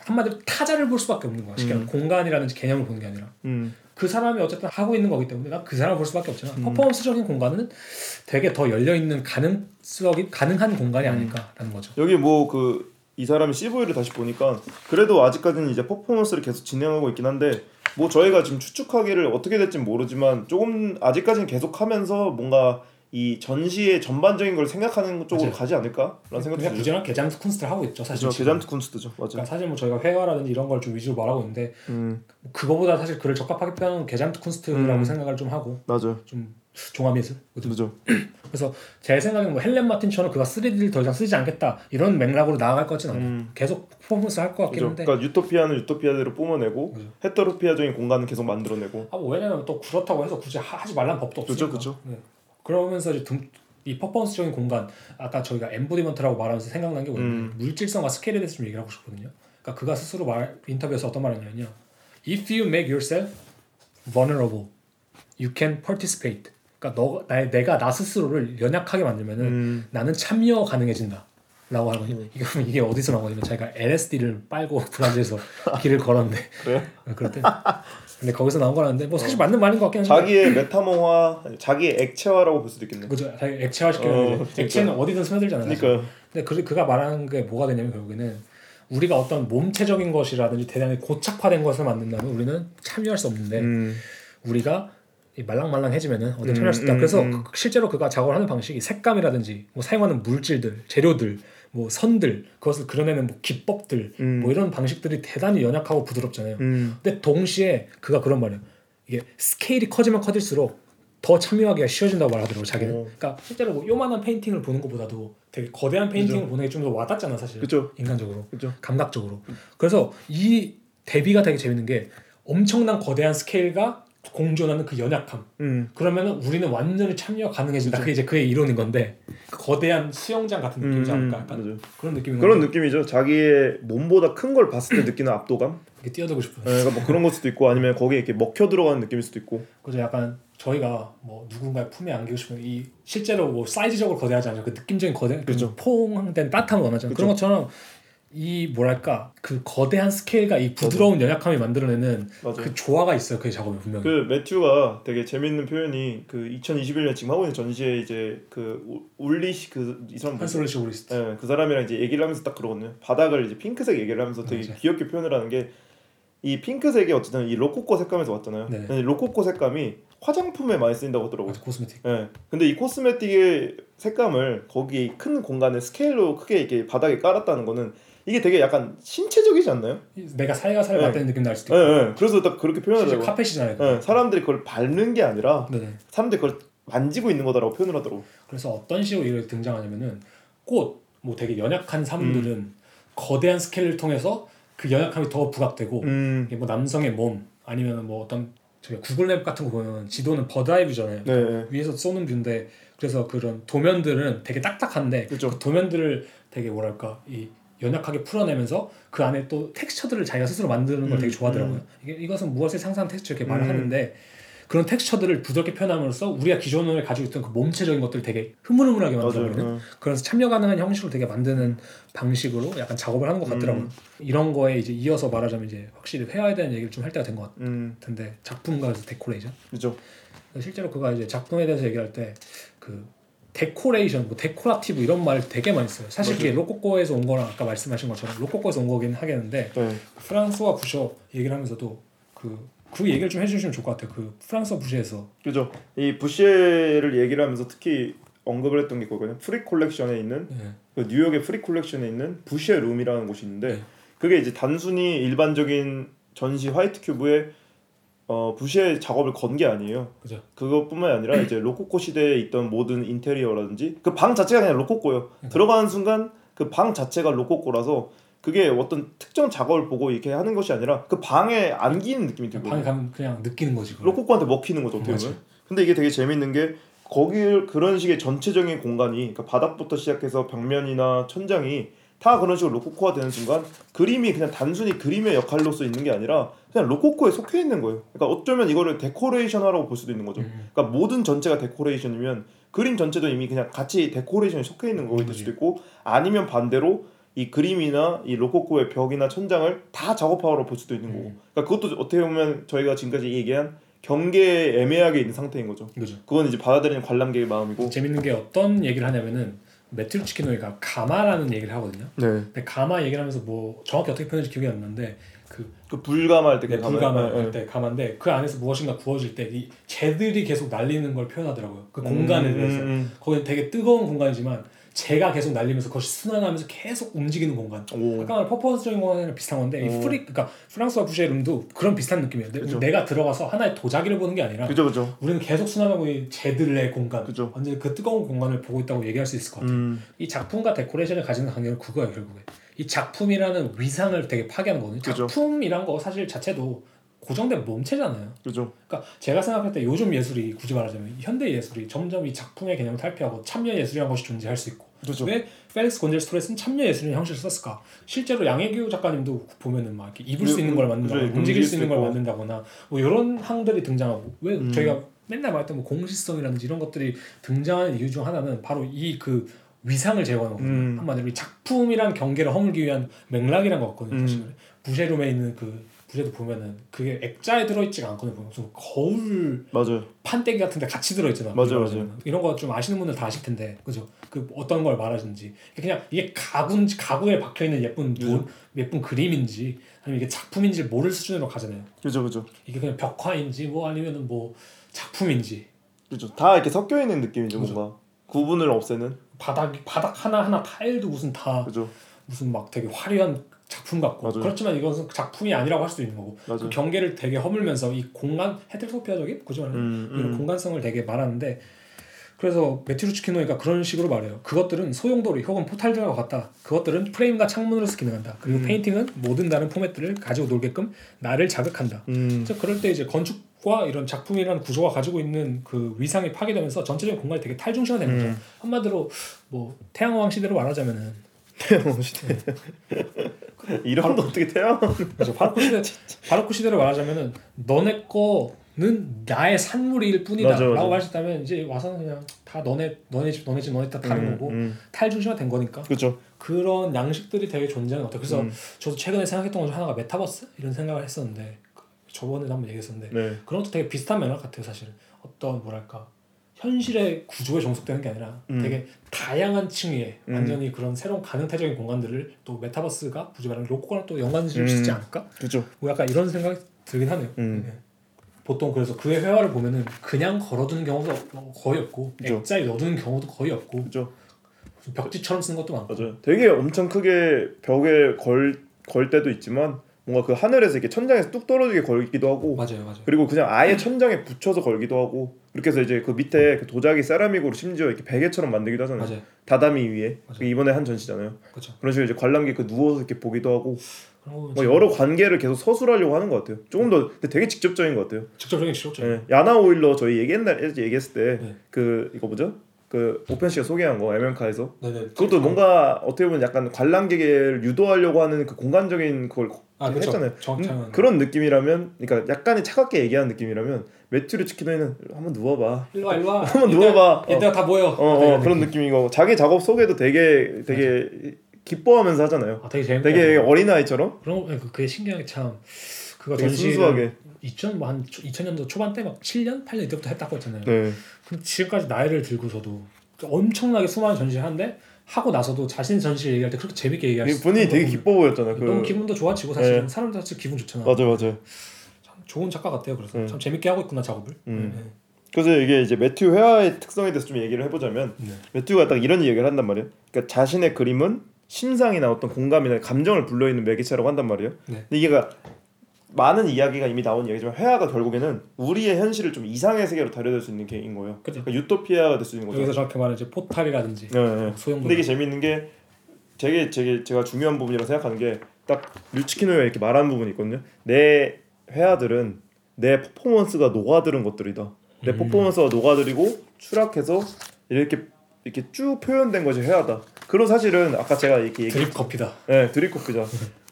Speaker 2: 한마디로 타자를 볼 수밖에 없는 거야.
Speaker 3: 음.
Speaker 2: 공간이라는 개념을 보는 게 아니라
Speaker 3: 음.
Speaker 2: 그 사람이 어쨌든 하고 있는 거기 때문에 난그 사람을 볼 수밖에 없잖아. 퍼포먼스적인 공간은 되게 더 열려 있는 가능성이 가능한 공간이 아닐까라는 거죠.
Speaker 3: 여기 뭐 그 이 사람의 CV를 다시 보니까 그래도 아직까지는 이제 퍼포먼스를 계속 진행하고 있긴 한데 뭐 저희가 지금 추측하기를 어떻게 될지는 모르지만 조금 아직까지는 계속하면서 뭔가 이 전시의 전반적인 걸 생각하는 쪽으로
Speaker 2: 맞아요.
Speaker 3: 가지 않을까라는 생각도 들어요.
Speaker 2: 부지런 Gesamtkunst를 하고 있죠. 사실
Speaker 3: 그죠
Speaker 2: 지금.
Speaker 3: 게잠트 쿤스트죠. 맞아.
Speaker 2: 그러니까 사실 뭐 저희가 회화라든지 이런 걸 좀 위주로 말하고 있는데
Speaker 3: 음
Speaker 2: 그거보다 사실 그를 적합하게 표현하는 Gesamtkunst라고
Speaker 3: 음.
Speaker 2: 생각을 좀 하고
Speaker 3: 맞아.
Speaker 2: 좀 종합예술
Speaker 3: 그죠.
Speaker 2: 그래서 제 생각에는 뭐 헬렌 마틴처럼 그가 3D를 더 이상 쓰지 않겠다 이런 맥락으로 나아갈 것 같지는 않아요
Speaker 3: 음.
Speaker 2: 계속 퍼포먼스 할 것 같긴
Speaker 3: 그죠.
Speaker 2: 한데
Speaker 3: 그러니까 유토피아는 유토피아대로 뿜어내고
Speaker 2: 그죠.
Speaker 3: 헤테로피아적인 공간은 계속 만들어내고.
Speaker 2: 아, 뭐 왜냐면 또 그렇다고 해서 굳이 하- 하지 말라는 법도
Speaker 3: 그죠,
Speaker 2: 없으니까
Speaker 3: 그죠.
Speaker 2: 네. 그러면서 이제 등, 이 퍼포먼스적인 공간 아까 저희가 엠보디먼트라고 말하면서 생각난 게 뭐냐면
Speaker 3: 음.
Speaker 2: 물질성과 스케일에 대해서 좀 얘기를 하고 싶거든요 그러니까 그가 스스로 말 인터뷰에서 어떤 말을 했냐면요 If you make yourself vulnerable you can participate 그러니까 너, 나, 내가 나 스스로를 연약하게 만들면은
Speaker 3: 음.
Speaker 2: 나는 참여 가능해진다. 라고 하거든요. 이게 이게 어디서 나오냐면 자기가 LSD를 빨고 브라질에서 길을 걸었는데
Speaker 3: 그래?
Speaker 2: 그럴 때 근데 거기서 나온 거라는데 뭐 사실 맞는 말인 것 같긴 한데
Speaker 3: 자기의 메타몽화, 자기의 액체화라고 볼 수도 있겠네.
Speaker 2: 그죠 자기 액체화 시키는
Speaker 3: 어, 그러니까.
Speaker 2: 액체는 어디든 스며들잖아요.
Speaker 3: 그러니까
Speaker 2: 근데 그 그가 말하는 게 뭐가 되냐면 결국에는 우리가 어떤 몸체적인 것이라든지 대단히 고착화된 것을 만든다면 우리는 참여할 수 없는데
Speaker 3: 음.
Speaker 2: 우리가 이 말랑말랑해지면은 어디
Speaker 3: 음,
Speaker 2: 참여할 수 있다.
Speaker 3: 음,
Speaker 2: 그래서
Speaker 3: 음.
Speaker 2: 그- 실제로 그가 작업을 하는 방식이 색감이라든지 뭐 사용하는 물질들, 재료들, 뭐 선들, 그것을 그려내는 뭐 기법들,
Speaker 3: 음.
Speaker 2: 뭐 이런 방식들이 대단히 연약하고 부드럽잖아요.
Speaker 3: 음.
Speaker 2: 근데 동시에 그가 그런 말이에요. 이게 스케일이 커지면 커질수록 더 참여하기가 쉬워진다고 말하더라고 자기는.
Speaker 3: 어.
Speaker 2: 그러니까 실제로 뭐 요만한 painting을 보는 것보다도 되게 거대한 painting을 보는 게 좀 더 와닿잖아 사실.
Speaker 3: 그죠.
Speaker 2: 인간적으로,
Speaker 3: 그죠.
Speaker 2: 감각적으로. 그래서 이 대비가 되게 재밌는 게 엄청난 거대한 스케일과 공존하는 그 연약함.
Speaker 3: 음.
Speaker 2: 그러면은 우리는 완전히 참여 가능해진다. 그게 이제 그의 이론인 건데 그 거대한 수영장 같은 느낌이지
Speaker 3: 음,
Speaker 2: 않을까? 약간
Speaker 3: 맞아요.
Speaker 2: 그런 느낌인
Speaker 3: 그런
Speaker 2: 건데
Speaker 3: 느낌이죠. 자기의 몸보다 큰 걸 봤을 때 느끼는 압도감.
Speaker 2: 이게 뛰어들고 싶어요.
Speaker 3: 예, 그러니까 뭐 그런 걸 수도 있고 아니면 거기에 이렇게 먹혀 들어가는 느낌일 수도 있고.
Speaker 2: 그래서 약간 저희가 뭐 누군가의 품에 안기고 싶은 이 실제로 뭐 사이즈적으로 거대하지 않죠. 그 느낌적인 거대, 그
Speaker 3: 그죠.
Speaker 2: 포옹된 따뜻한 거 원하잖아요.
Speaker 3: 그죠.
Speaker 2: 그런 것처럼 이 뭐랄까 그 거대한 스케일과 이 부드러운 연약함이 만들어내는
Speaker 3: 맞아요.
Speaker 2: 그 조화가 있어요. 그의 작업에 분명히.
Speaker 3: 그 매튜가 되게 재밌는 표현이 그 2021년 지금 하고 있는 전시에 이제 그 우- 울리시 그이 사람 뭐지?
Speaker 2: 한솔리시 오리스트.
Speaker 3: 예, 그 사람이랑 이제 얘기를 하면서 딱 그러거든요. 바닥을 이제 핑크색 얘기를 하면서 되게
Speaker 2: 맞아요.
Speaker 3: 귀엽게 표현을 하는 게 이 핑크색이 어쨌든 이 로코코 색감에서 왔잖아요.
Speaker 2: 네.
Speaker 3: 로코코 색감이 화장품에 많이 쓰인다고 하더라고요.
Speaker 2: 맞아, 코스메틱.
Speaker 3: 예. 근데 이 코스메틱의 색감을 거기 큰 공간에 스케일로 크게 이렇게 바닥에 깔았다는 거는 이게 되게 약간 신체적이지 않나요?
Speaker 2: 내가 살과 살
Speaker 3: 네.
Speaker 2: 맞대는 느낌 날 수도
Speaker 3: 예,
Speaker 2: 있고.
Speaker 3: 예. 그래서 딱 그렇게
Speaker 2: 실제
Speaker 3: 표현하더라고요.
Speaker 2: 카펫이잖아요.
Speaker 3: 예, 사람들이 그걸 밟는 게 아니라
Speaker 2: 네네.
Speaker 3: 사람들이 그걸 만지고 있는 거다라고 표현을 하더라고.
Speaker 2: 그래서 어떤 식으로 이렇게 등장하냐면은 꽃, 뭐 되게 연약한 사물들은
Speaker 3: 음.
Speaker 2: 거대한 스케일을 통해서 그 연약함이 더 부각되고
Speaker 3: 음.
Speaker 2: 뭐 남성의 몸 아니면 뭐 어떤 저기 Google Map 같은 거 보면 지도는 bird-eye view잖아요.
Speaker 3: 네. 네.
Speaker 2: 위에서 쏘는 view인데 그래서 그런 도면들은 되게 딱딱한데
Speaker 3: 그죠.
Speaker 2: 그 도면들을 되게 뭐랄까 이 연약하게 풀어내면서 그 안에 또 texture들을 자기가 스스로 만드는 걸
Speaker 3: 음,
Speaker 2: 되게 좋아하더라고요. 이게 이것은 무엇을 상상한 텍스처 이렇게 말을
Speaker 3: 음.
Speaker 2: 하는데 그런 texture들을 부드럽게 표현함으로써 우리가 기존에 가지고 있던 그 몸체적인 것들을 되게 흐물흐물하게 만들어버리는.
Speaker 3: 예.
Speaker 2: 그래서 참여 가능한 형식으로 되게 만드는 방식으로 약간 작업을 하는 것 같더라고요.
Speaker 3: 음.
Speaker 2: 이런 거에 이제 이어서 말하자면 이제 확실히 회화에 대한 얘기를 좀 할 때가 된것
Speaker 3: 음.
Speaker 2: 같은데 작품과 데코레이션
Speaker 3: 그죠.
Speaker 2: 실제로 그가 이제 작품에 대해서 얘기할 때 그 데코레이션, 뭐 decorative 이런 말 되게 많이 써요. 사실 그게 로코코에서 온 거랑 아까 말씀하신 것처럼 로코코에서 온 거긴 하겠는데
Speaker 3: 네.
Speaker 2: 프랑수아 부셰 얘기를 하면서도 그그 얘기를 좀 해주시면 좋을 것 같아요. 그 프랑수아 부셰에서
Speaker 3: 그죠. 이 부셰를 얘기를 하면서 특히 언급을 했던 게 그거거든요. 프릭 콜렉션에 있는
Speaker 2: 네.
Speaker 3: 그 뉴욕의 프릭 콜렉션에 있는 부셰의 룸이라는 곳이 있는데
Speaker 2: 네.
Speaker 3: 그게 이제 단순히 일반적인 전시 white cube에 어 부셰의 작업을 건 게 아니에요.
Speaker 2: 그죠.
Speaker 3: 그것뿐만 아니라 이제 로코코 시대에 있던 모든 인테리어라든지 그 방 자체가 그냥 로코코예요.
Speaker 2: 네.
Speaker 3: 들어가는 순간 그 방 자체가 로코코라서 그게 어떤 특정 작업을 보고 이렇게 하는 것이 아니라 그 방에 안기는 느낌이
Speaker 2: 방에
Speaker 3: 들거든요.
Speaker 2: 가면 그냥 느끼는 거지. 그걸.
Speaker 3: 로코코한테 먹히는 거죠 어떻게. 보면. 근데 이게 되게 재밌는 게 거기 그런 식의 전체적인 공간이 그러니까 바닥부터 시작해서 벽면이나 천장이 다 그런 식으로 로코코가 되는 순간 그림이 그냥 단순히 그림의 역할로서 있는 게 아니라 그냥 로코코에 속해 있는 거예요. 그러니까 어쩌면 이거를 데코레이션화라고 볼 수도 있는 거죠.
Speaker 2: 음.
Speaker 3: 그러니까 모든 전체가 데코레이션이면 그림 전체도 이미 그냥 같이 데코레이션에 속해 있는 거일
Speaker 2: 음,
Speaker 3: 수도 있고 아니면 반대로 이 그림이나 이 로코코의 벽이나 천장을 다 작업으로 볼 수도 있는 거고.
Speaker 2: 음.
Speaker 3: 그러니까 그것도 어떻게 보면 저희가 지금까지 얘기한 경계에 애매하게 있는 상태인 거죠.
Speaker 2: 그죠.
Speaker 3: 그건 이제 받아들이는 관람객의 마음이고.
Speaker 2: 재밌는 게 어떤 얘기를 하냐면은 매튜 루츠키노이가 가마라는 얘기를 하거든요.
Speaker 3: 네.
Speaker 2: 근데 가마 얘기를 하면서 뭐 정확히 어떻게 표현할지 기억이 안 나는데 그
Speaker 3: 그 불감할 때
Speaker 2: 네,
Speaker 3: 그
Speaker 2: 불가마
Speaker 3: 가만히- 네,
Speaker 2: 할때 가마인데 그 안에서 무엇인가 구워질 때 이 재들이 계속 날리는 걸 표현하더라고요. 그 공간에
Speaker 3: 음,
Speaker 2: 대해서.
Speaker 3: 음,
Speaker 2: 거기 되게 뜨거운 공간이지만 재가 계속 날리면서 그것이 순환하면서 계속 움직이는 공간.
Speaker 3: 음. 오.
Speaker 2: 아까 말한 퍼포먼스적인 공간이랑 비슷한 건데 이
Speaker 3: 오.
Speaker 2: 프릭 그러니까 프랑수아 부셰의 룸도 그런 비슷한 느낌이에요. 내-
Speaker 3: 그죠.
Speaker 2: 내가 들어가서 하나의 도자기를 보는 게 아니라
Speaker 3: 그죠 그죠.
Speaker 2: 우리는 계속 순환하고 이 재들의 공간,
Speaker 3: 그죠.
Speaker 2: 완전 그 뜨거운 공간을 보고 있다고 얘기할 수 있을 것 같아요.
Speaker 3: 음.
Speaker 2: 이 작품과 데코레이션을 가지는 관계는 그거예요 결국에. 이 작품이라는 위상을 되게 파괴하는 거거든요. 작품이란 거 사실 자체도 고정된 몸체잖아요.
Speaker 3: 그죠.
Speaker 2: 그러니까 제가 생각할 때 요즘 예술이 굳이 말하자면 현대 예술이 점점 이 작품의 개념을 탈피하고 참여 예술이라는 것이 존재할 수 있고
Speaker 3: 그죠.
Speaker 2: 왜 펠릭스 곤젤스 토레스는 참여 예술이라는 형식을 썼을까? 실제로 양혜교 작가님도 보면은 막 이렇게 입을 수
Speaker 3: 그-
Speaker 2: 있는 걸 만든다거나
Speaker 3: 그죠,
Speaker 2: 움직일 수 있는 걸. 만든다거나 뭐 이런 항들이 등장하고 왜
Speaker 3: 음.
Speaker 2: 저희가 맨날 말했던 뭐 공시성이라든지 이런 것들이 등장하는 이유 중 하나는 바로 이그 위상을 제거하는 거거든요.
Speaker 3: 음.
Speaker 2: 한마디로 이 작품이란 경계를 허물기 위한 맥락이란 거 같거든요.
Speaker 3: 음.
Speaker 2: 사실 부제룸에 있는 그 부제도 보면은 그게 액자에 들어있지가 않거든요. 무슨 거울
Speaker 3: 맞아요.
Speaker 2: 판때기 같은데 같이 들어있잖아.
Speaker 3: 맞아요,
Speaker 2: 말하자면. 이런 거 좀 아시는 분들 다 아실 텐데, 그죠? 그 어떤 걸 말하는지 그냥 이게 가구인지 가구에 박혀 있는 예쁜 돈, 예쁜 그림인지 아니면 이게 작품인지 모를 수준으로 가잖아요.
Speaker 3: 그죠 그죠.
Speaker 2: 이게 그냥 벽화인지 뭐 아니면은 뭐 작품인지
Speaker 3: 그죠. 다 이렇게 섞여 있는 느낌이죠
Speaker 2: 그죠.
Speaker 3: 뭔가 구분을 없애는.
Speaker 2: 바닥 바닥 하나 하나 타일도 무슨 다
Speaker 3: 그죠.
Speaker 2: 무슨 막 되게 화려한 작품 같고
Speaker 3: 맞아요.
Speaker 2: 그렇지만 이것은 작품이 아니라고 할 수도 있는 거고 그. 경계를 되게 허물면서 이 공간 heterotopia적인 굳이 말하면
Speaker 3: 음,
Speaker 2: 이런
Speaker 3: 음.
Speaker 2: 공간성을 되게 말하는데 그래서 매튜 루츠키노이가 그런 식으로 말해요. 그것들은 소용돌이 혹은 포탈들과 같다. 그것들은 프레임과 창문으로서 기능한다. 그리고
Speaker 3: 음.
Speaker 2: 페인팅은 모든 다른 포맷들을 가지고 놀게끔 나를 자극한다.
Speaker 3: 음.
Speaker 2: 그래서 그럴 때 이제 건축과 이런 작품이라는 구조가 가지고 있는 그 위상이 파괴되면서 전체적인 공간이 되게 탈중시가 되는 거죠.
Speaker 3: 음.
Speaker 2: 한마디로 뭐 태양왕 시대로 말하자면은
Speaker 3: 태양 시대. 이런 거 어떻게 태양?
Speaker 2: 그죠 바로코 시대 바로코 시대로 말하자면은 너네 거는 나의 산물일 뿐이다라고. 하셨다면 이제 와서는 그냥 다 너네 너네 집 너네 집 너네 다 다른 거고
Speaker 3: 음.
Speaker 2: 탈중시가 된 거니까
Speaker 3: 그죠.
Speaker 2: 그런 양식들이 되게 존재하는 것 같아요. 그래서
Speaker 3: 음.
Speaker 2: 저도 최근에 생각했던 것 중 하나가 메타버스 이런 생각을 했었는데 그 저번에도 한번 얘기했었는데
Speaker 3: 네.
Speaker 2: 그런 것도 되게 비슷한 맥락 같아요. 사실은 어떤 뭐랄까 현실의 구조에 종속되는 게 아니라
Speaker 3: 음.
Speaker 2: 되게 다양한 층위에
Speaker 3: 음.
Speaker 2: 완전히 그런 새로운 가능태적인 공간들을 또 메타버스가 굳이 말하면 로코코랑 또 연관 지을 수 있지
Speaker 3: 음.
Speaker 2: 않을까?
Speaker 3: 그죠.
Speaker 2: 뭐 약간 이런 생각이 들긴 하네요.
Speaker 3: 음.
Speaker 2: 네. 보통 그래서 그의 회화를 보면은 그냥 걸어두는 경우도 거의 없고
Speaker 3: 그죠.
Speaker 2: 액자에 넣어두는 경우도 거의 없고. 무슨 벽지처럼 쓰는 것도 많고
Speaker 3: 맞아요. 되게 엄청 크게 벽에 걸, 걸 때도 있지만 뭔가 그 하늘에서 이렇게 천장에서 뚝 떨어지게 걸기도 하고
Speaker 2: 맞아요, 맞아요.
Speaker 3: 그리고 그냥 아예 천장에 붙여서 걸기도 하고 이렇게 해서 이제 그 밑에 그 도자기 세라믹으로 심지어 이렇게 베개처럼 만들기도 하잖아요.
Speaker 2: 맞아요,
Speaker 3: 다다미 위에
Speaker 2: 맞아요.
Speaker 3: 그 이번에 한 전시잖아요.
Speaker 2: 그렇죠.
Speaker 3: 그런 식으로 이제 관람객 그 누워서 이렇게 보기도 하고 뭐 여러 관계를 계속 서술하려고 하는 것 같아요. 조금 더 근데 되게 직접적인 것 같아요.
Speaker 2: 직접적인 직접적인.
Speaker 3: 예, 야나 오일러 저희 얘기 옛날에 얘기했을 때
Speaker 2: 네.
Speaker 3: 그 이거 뭐죠? 그 오펜 씨가 소개한 거 MM카에서
Speaker 2: 네네.
Speaker 3: 그것도 뭔가 어떻게 보면 약간 관람객을 유도하려고 하는 그 공간적인 그걸
Speaker 2: 아.
Speaker 3: 했잖아요. 음. 그런 느낌이라면, 그러니까 약간의 차갑게 얘기하는 느낌이라면 매튜르 치키노이는 한번 누워봐,
Speaker 2: 일로 와 일로 와.
Speaker 3: 한번 누워봐.
Speaker 2: 얘들아 다 모여.
Speaker 3: 어, 어, 그런 느낌이고 자기 작업 속에도 되게 되게 기뻐하면서 하잖아요.
Speaker 2: 아 되게 재밌다.
Speaker 3: 되게 어린 아이처럼
Speaker 2: 그런 거 그- 그게 신기한 게 참 그거
Speaker 3: 되게 순수하게.
Speaker 2: 2000 뭐한 2000년도 초반 때 막 7년 8년 이때부터 했다고 했잖아요.
Speaker 3: 네,
Speaker 2: 지금까지 나이를 들고서도 엄청나게 수많은 전시를 하는데 하고 나서도 자신 전시 얘기할 때 그렇게 재밌게 얘기할 수
Speaker 3: 본인이 되게 기뻐 보였잖아요.
Speaker 2: 거 보면 너무
Speaker 3: 그
Speaker 2: 기분도 좋아지고 사실은
Speaker 3: 네.
Speaker 2: 사람들 자체 기분 좋잖아.
Speaker 3: 맞아 맞아.
Speaker 2: 참 좋은 작가 같아요. 그래서
Speaker 3: 음.
Speaker 2: 참 재밌게 하고 있구나 작업을.
Speaker 3: 음.
Speaker 2: 네.
Speaker 3: 그래서 이게 이제 매튜 회화의 특성에 대해서 좀 얘기를 해보자면
Speaker 2: 네.
Speaker 3: 매튜가 딱 이런 얘기를 한단 말이에요. 그러니까 자신의 그림은 심상이나 어떤 공감이나 감정을 불러있는 매개체라고 한단 말이에요.
Speaker 2: 네.
Speaker 3: 근데 이게가 많은 이야기가 이미 나온 이야기지만 회화가 결국에는 우리의 현실을 좀 이상의 세계로 다려줄 수 있는 게인 거예요.
Speaker 2: 그죠.
Speaker 3: 그러니까 유토피아가 될 수 있는 거죠.
Speaker 2: 여기서 저렇게 말하는 이제 포탈이라든지
Speaker 3: 네, 네.
Speaker 2: 소형
Speaker 3: 근데 이게 재밌는 게 되게 되게 제가 중요한 부분이라고 생각하는 게 딱 류치키노가 이렇게 말하는 부분이 있거든요. 내 회화들은 내 퍼포먼스가 녹아들은 것들이다. 내
Speaker 2: 음.
Speaker 3: 퍼포먼스가 녹아들이고 추락해서 이렇게 이렇게 쭉 표현된 것이 회화다. 그런 사실은 아까 제가 이렇게 얘기,
Speaker 2: 드립 커피다.
Speaker 3: 네, 드립 커피죠.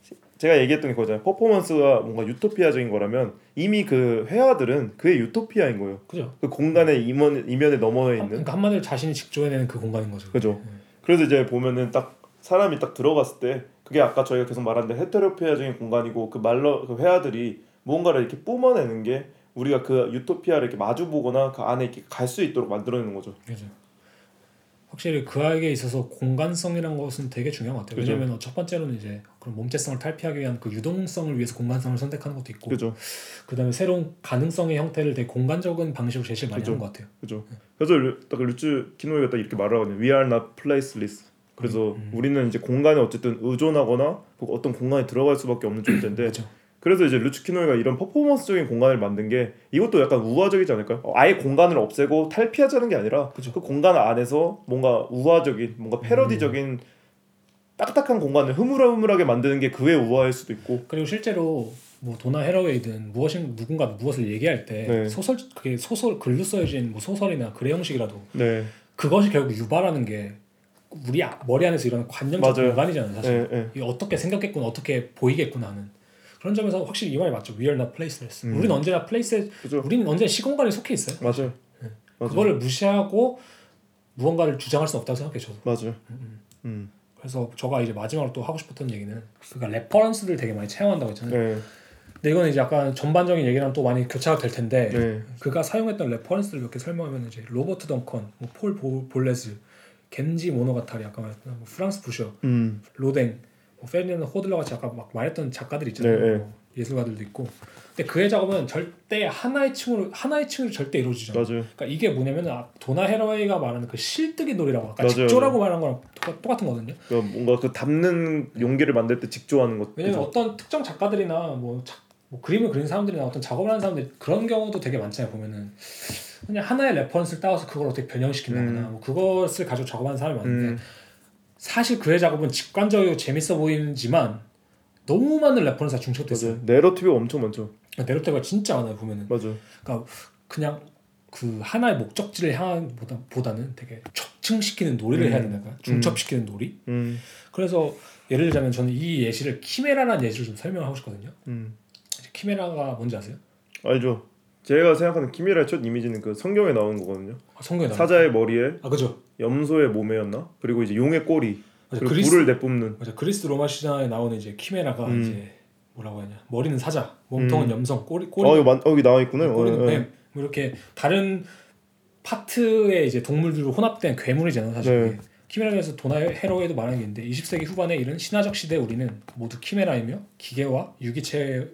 Speaker 3: 제가 얘기했던 게 그거잖아요. 퍼포먼스가 뭔가 유토피아적인 거라면 이미 그 회화들은 그의 유토피아인 거예요.
Speaker 2: 그죠.
Speaker 3: 그 공간의 이면 이면에 넘어
Speaker 2: 한,
Speaker 3: 있는.
Speaker 2: 그러니까 한마디로 자신이 직조해내는 그 공간인 거죠.
Speaker 3: 그죠. 그래서 이제 보면은 딱 사람이 딱 들어갔을 때 그게 아까 저희가 계속 말한 헤테로피아적인 공간이고 그 말러 그 회화들이 무언가를 이렇게 뿜어내는 게 우리가 그 유토피아를 이렇게 마주 보거나 그 안에 이렇게 갈 수 있도록 만들어내는 거죠.
Speaker 2: 그죠. 확실히 그에게 있어서 공간성이란 것은 되게 중요한 것 같아요.
Speaker 3: 그죠.
Speaker 2: 왜냐하면 첫 번째로는 이제 그런 몸체성을 탈피하기 위한 그 유동성을 위해서 공간성을 선택하는 것도 있고,
Speaker 3: 그죠.
Speaker 2: 그다음에 새로운 가능성의 형태를 되게 공간적인 방식으로 제시를 많이
Speaker 3: 그죠.
Speaker 2: 하는 것 같아요.
Speaker 3: 그죠. 그래서 루- 딱 루츠 키노이가 딱 이렇게 말을 하거든요. We are not placeless. 그래서
Speaker 2: 음,
Speaker 3: 우리는 이제 공간에 어쨌든 의존하거나 그 어떤 공간에 들어갈 수밖에 없는 존재인데 그래서 이제 루츠키노이가 이런 퍼포먼스적인 공간을 만든 게 이것도 약간 우화적이지 않을까요? 어, 아예 공간을 없애고 탈피하자는 게 아니라
Speaker 2: 그죠.
Speaker 3: 그 공간 안에서 뭔가 우화적인 뭔가 패러디적인 딱딱한 공간을 흐물흐물하게 만드는 게 그의 우화일 수도 있고
Speaker 2: 그리고 실제로 뭐 도나 헤러웨이든 무엇인 누군가 무엇을 얘기할 때
Speaker 3: 네.
Speaker 2: 소설 그게 소설 글로 써진 뭐 소설이나 글의 형식이라도
Speaker 3: 네,
Speaker 2: 그것이 결국 유발하는 게 우리 아- 머리 안에서 일어나는 관념적. 공간이잖아요, 사실.
Speaker 3: 네, 네.
Speaker 2: 어떻게 생겼겠구나, 어떻게 보이겠구나 하는 그런 점에서 확실히 이 말이 맞죠. We are not placeless.
Speaker 3: 음.
Speaker 2: 우리는 언제나 place,
Speaker 3: 그죠.
Speaker 2: 우리는 언제나 시공간에 속해 있어요.
Speaker 3: 맞아요, 맞아요,
Speaker 2: 그거를 무시하고 무언가를 주장할 수는 없다고 생각해요, 저도.
Speaker 3: 맞아요. 음,
Speaker 2: 그래서 저가 이제 마지막으로 또 하고 싶었던 얘기는 그러니까 reference를 되게 많이 채용한다고 했잖아요.
Speaker 3: 네,
Speaker 2: 근데 이거는 이제 약간 전반적인 얘기랑 또 많이 교차가 될 텐데
Speaker 3: 네,
Speaker 2: 그가 사용했던 reference를 몇 개 설명하면 이제 로버트 덩컨, 뭐 폴 보- 볼레즈, 겐지 모노가타리 아까 말했던 뭐 프랑수아 부셰,
Speaker 3: 음,
Speaker 2: 로댕, 뭐 페르디난드 호들러 같이 아까 막 말했던 작가들 있잖아요.
Speaker 3: 네, 네.
Speaker 2: 뭐 예술가들도 있고. 근데 그의 작업은 절대 하나의 층으로 하나의 층으로 절대 이루어지지 않아요.
Speaker 3: 맞아요.
Speaker 2: 그러니까 이게 뭐냐면 아, 도나 해러웨이가 말하는 그 실뜨기 놀이라고 아까
Speaker 3: 맞아요.
Speaker 2: 직조라고 말한 거랑 똑같, 똑같은 거거든요.
Speaker 3: 그러니까 뭔가 그 담는 용기를 만들 때 직조하는 것.
Speaker 2: 왜냐면
Speaker 3: 그죠?
Speaker 2: 어떤 특정 작가들이나 뭐, 자- 뭐 그림을 그리는 사람들이나 어떤 작업을 하는 사람들 그런 경우도 되게 많잖아요 보면은 그냥 하나의 reference를 따와서 그걸 어떻게 변형시킨다거나
Speaker 3: 음.
Speaker 2: 뭐 그것을 가지고 작업하는 사람이 많은데
Speaker 3: 음,
Speaker 2: 사실 그의 작업은 직관적이고 재밌어 보이지만 너무 많은 reference가.
Speaker 3: 맞아요. narrative가 엄청 많죠.
Speaker 2: narrative가 진짜 많아요 보면은.
Speaker 3: 맞아요.
Speaker 2: 그러니까 그냥 그 하나의 목적지를 향한 보다, 보다는 되게 중첩시키는 놀이를
Speaker 3: 음.
Speaker 2: 해야 된달까 중첩시키는 놀이.
Speaker 3: 음,
Speaker 2: 그래서 예를 들자면 저는 이 예시를 키메라라는 예시를 좀 설명하고 싶거든요.
Speaker 3: 음,
Speaker 2: 키메라가 뭔지 아세요?
Speaker 3: 알죠. 제가 생각하는 키미라의 첫 이미지는 그 성경에 나오는 거거든요.
Speaker 2: 아, 성경에 나와.
Speaker 3: 사자의 머리에
Speaker 2: 아 그죠.
Speaker 3: 염소의 몸에였나? 그리고 이제 용의 꼬리
Speaker 2: 맞아,
Speaker 3: 그리고
Speaker 2: 그리스
Speaker 3: 불을 내뿜는
Speaker 2: 맞아 그리스 로마 시나에 나오는 이제 키메라가
Speaker 3: 음.
Speaker 2: 이제 뭐라고 하냐 머리는 사자, 몸통은
Speaker 3: 음.
Speaker 2: 염성, 꼬리
Speaker 3: 어
Speaker 2: 꼬리
Speaker 3: 이거 만, 어, 여기 나와 있구나.
Speaker 2: 꼬리는
Speaker 3: 어,
Speaker 2: 뱀.
Speaker 3: 어.
Speaker 2: 뭐 이렇게 다른 파트의 이제 동물들로 혼합된 괴물이잖아요 사실.
Speaker 3: 네.
Speaker 2: 키메라에서 도나 헤로에도 말하는 게 있는데 20세기 후반에 이른 신화적 시대 우리는 모두 키메라이며 기계와 유기체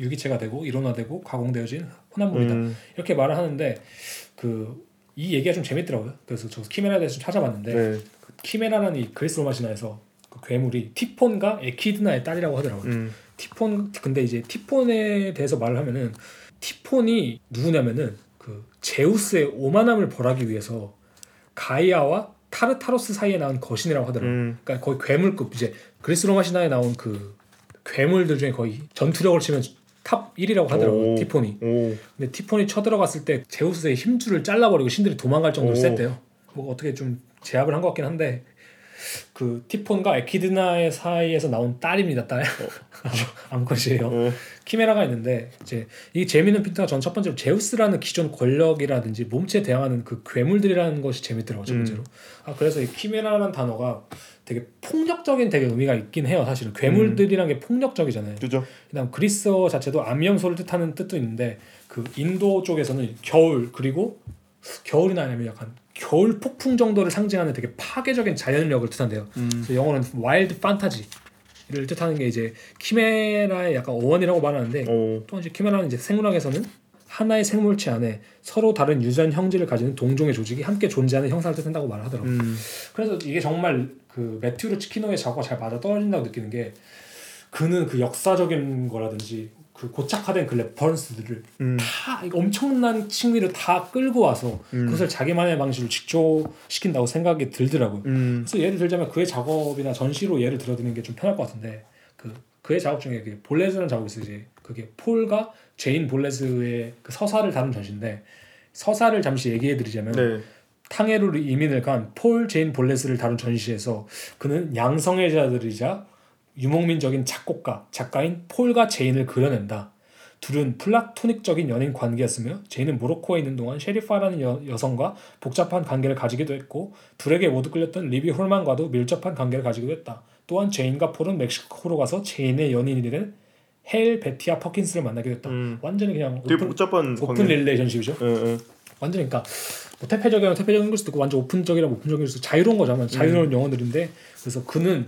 Speaker 2: 유기체가 되고 일원화되고 가공되어진 혼합물이다.
Speaker 3: 음,
Speaker 2: 이렇게 말을 하는데 그 이 얘기가 좀 재밌더라고요. 그래서 저 키메라에 대해서 좀 찾아봤는데
Speaker 3: 네.
Speaker 2: 키메라라는 이 그리스 로마 신화에서 그 괴물이 티폰과 에키드나의 딸이라고 하더라고요.
Speaker 3: 음,
Speaker 2: 티폰 근데 이제 티폰에 대해서 말을 하면은 티폰이 누구냐면은 그 제우스의 오만함을 벌하기 위해서 가이아와 타르타로스 사이에 나온 거신이라고 하더라고요.
Speaker 3: 음,
Speaker 2: 그러니까 거의 괴물급 이제 그리스 로마 신화에 나온 그 괴물들 중에 거의 전투력을 치면 top 1이라고 하더라고요.
Speaker 3: 오.
Speaker 2: 티폰이.
Speaker 3: 오,
Speaker 2: 근데 티폰이 쳐들어갔을 때 제우스의 힘줄을 잘라버리고 신들이 도망갈 정도로
Speaker 3: 오.
Speaker 2: 셌대요. 뭐 어떻게 좀 제압을 한 것 같긴 한데 그 티폰과 에키드나의 사이에서 나온 딸입니다. 딸. 암컷이에요.
Speaker 3: 어,
Speaker 2: 키메라가 있는데 이제 이 재미있는 핀트가 전 첫 번째로 제우스라는 기존 권력이라든지 몸체에 대항하는 그 괴물들이라는 것이 재밌더라고요. 첫
Speaker 3: 음.
Speaker 2: 번째로. 아 그래서 이 키메라라는 단어가 되게 폭력적인 되게 의미가 있긴 해요. 사실은 괴물들이란 게 폭력적이잖아요.
Speaker 3: 그죠.
Speaker 2: 그다음 그리스어 자체도 암염소를 뜻하는 뜻도 있는데 그 인도 쪽에서는 겨울 그리고 겨울이나 아니면 약간 겨울 폭풍 정도를 상징하는 되게 파괴적인 자연력을 뜻한대요.
Speaker 3: 음,
Speaker 2: 그래서 영어는 wild fantasy 이를 뜻하는 게 이제 키메라의 약간 어원이라고 말하는데
Speaker 3: 오.
Speaker 2: 또 이제 키메라는 이제 생물학에서는 하나의 생물체 안에 서로 다른 유전 형질을 가지는 동종의 조직이 함께 존재하는 형상을 뜻한다고 말하더라고요.
Speaker 3: 음.
Speaker 2: 그래서 이게 정말 그 매튜 루츠키노이의 작화가 잘 맞아 떨어진다고 느끼는 게 그는 그 역사적인 거라든지 그 고착화된 그 reference들을
Speaker 3: 음.
Speaker 2: 다 엄청난 층위를 다 끌고 와서 그것을 자기만의 방식으로 직조시킨다고 생각이 들더라고요.
Speaker 3: 음.
Speaker 2: 그래서 예를 들자면 그의 작업이나 전시로 예를 들어드리는 게 좀 편할 것 같은데 그 그의 작업 중에 그 볼레즈라는 작업이 있어요. 이제 그게 폴과 제인 볼레즈의 그 서사를 다룬 전시인데 서사를 잠시 얘기해드리자면
Speaker 3: 네.
Speaker 2: 탕헤르로 이민을 간 폴 제인 볼레스를 다룬 전시에서 그는 양성애자들이자 유목민적인 작곡가, 작가인 폴과 제인을 그려낸다. 둘은 플라토닉적인 연인 관계였으며 제인은 모로코에 있는 동안 셰리파라는 여, 여성과 복잡한 관계를 가지기도 했고 둘에게 모두 끌렸던 리비 홀만과도 밀접한 관계를 가지기도 했다. 또한 제인과 폴은 멕시코로 가서 제인의 연인이 된 헬베티아 퍼킨스를 만나게 됐다.
Speaker 3: 음.
Speaker 2: 완전히 그냥 오픈,
Speaker 3: 복잡한
Speaker 2: 오픈
Speaker 3: 관계.
Speaker 2: relationship이죠.
Speaker 3: 예, 예.
Speaker 2: 완전 그러니까 뭐 퇴폐적이면 퇴폐적인 걸 수도 있고 완전 open적이라면 open적일 수도 자유로운 거잖아 자유로운 영혼들인데 그래서 그는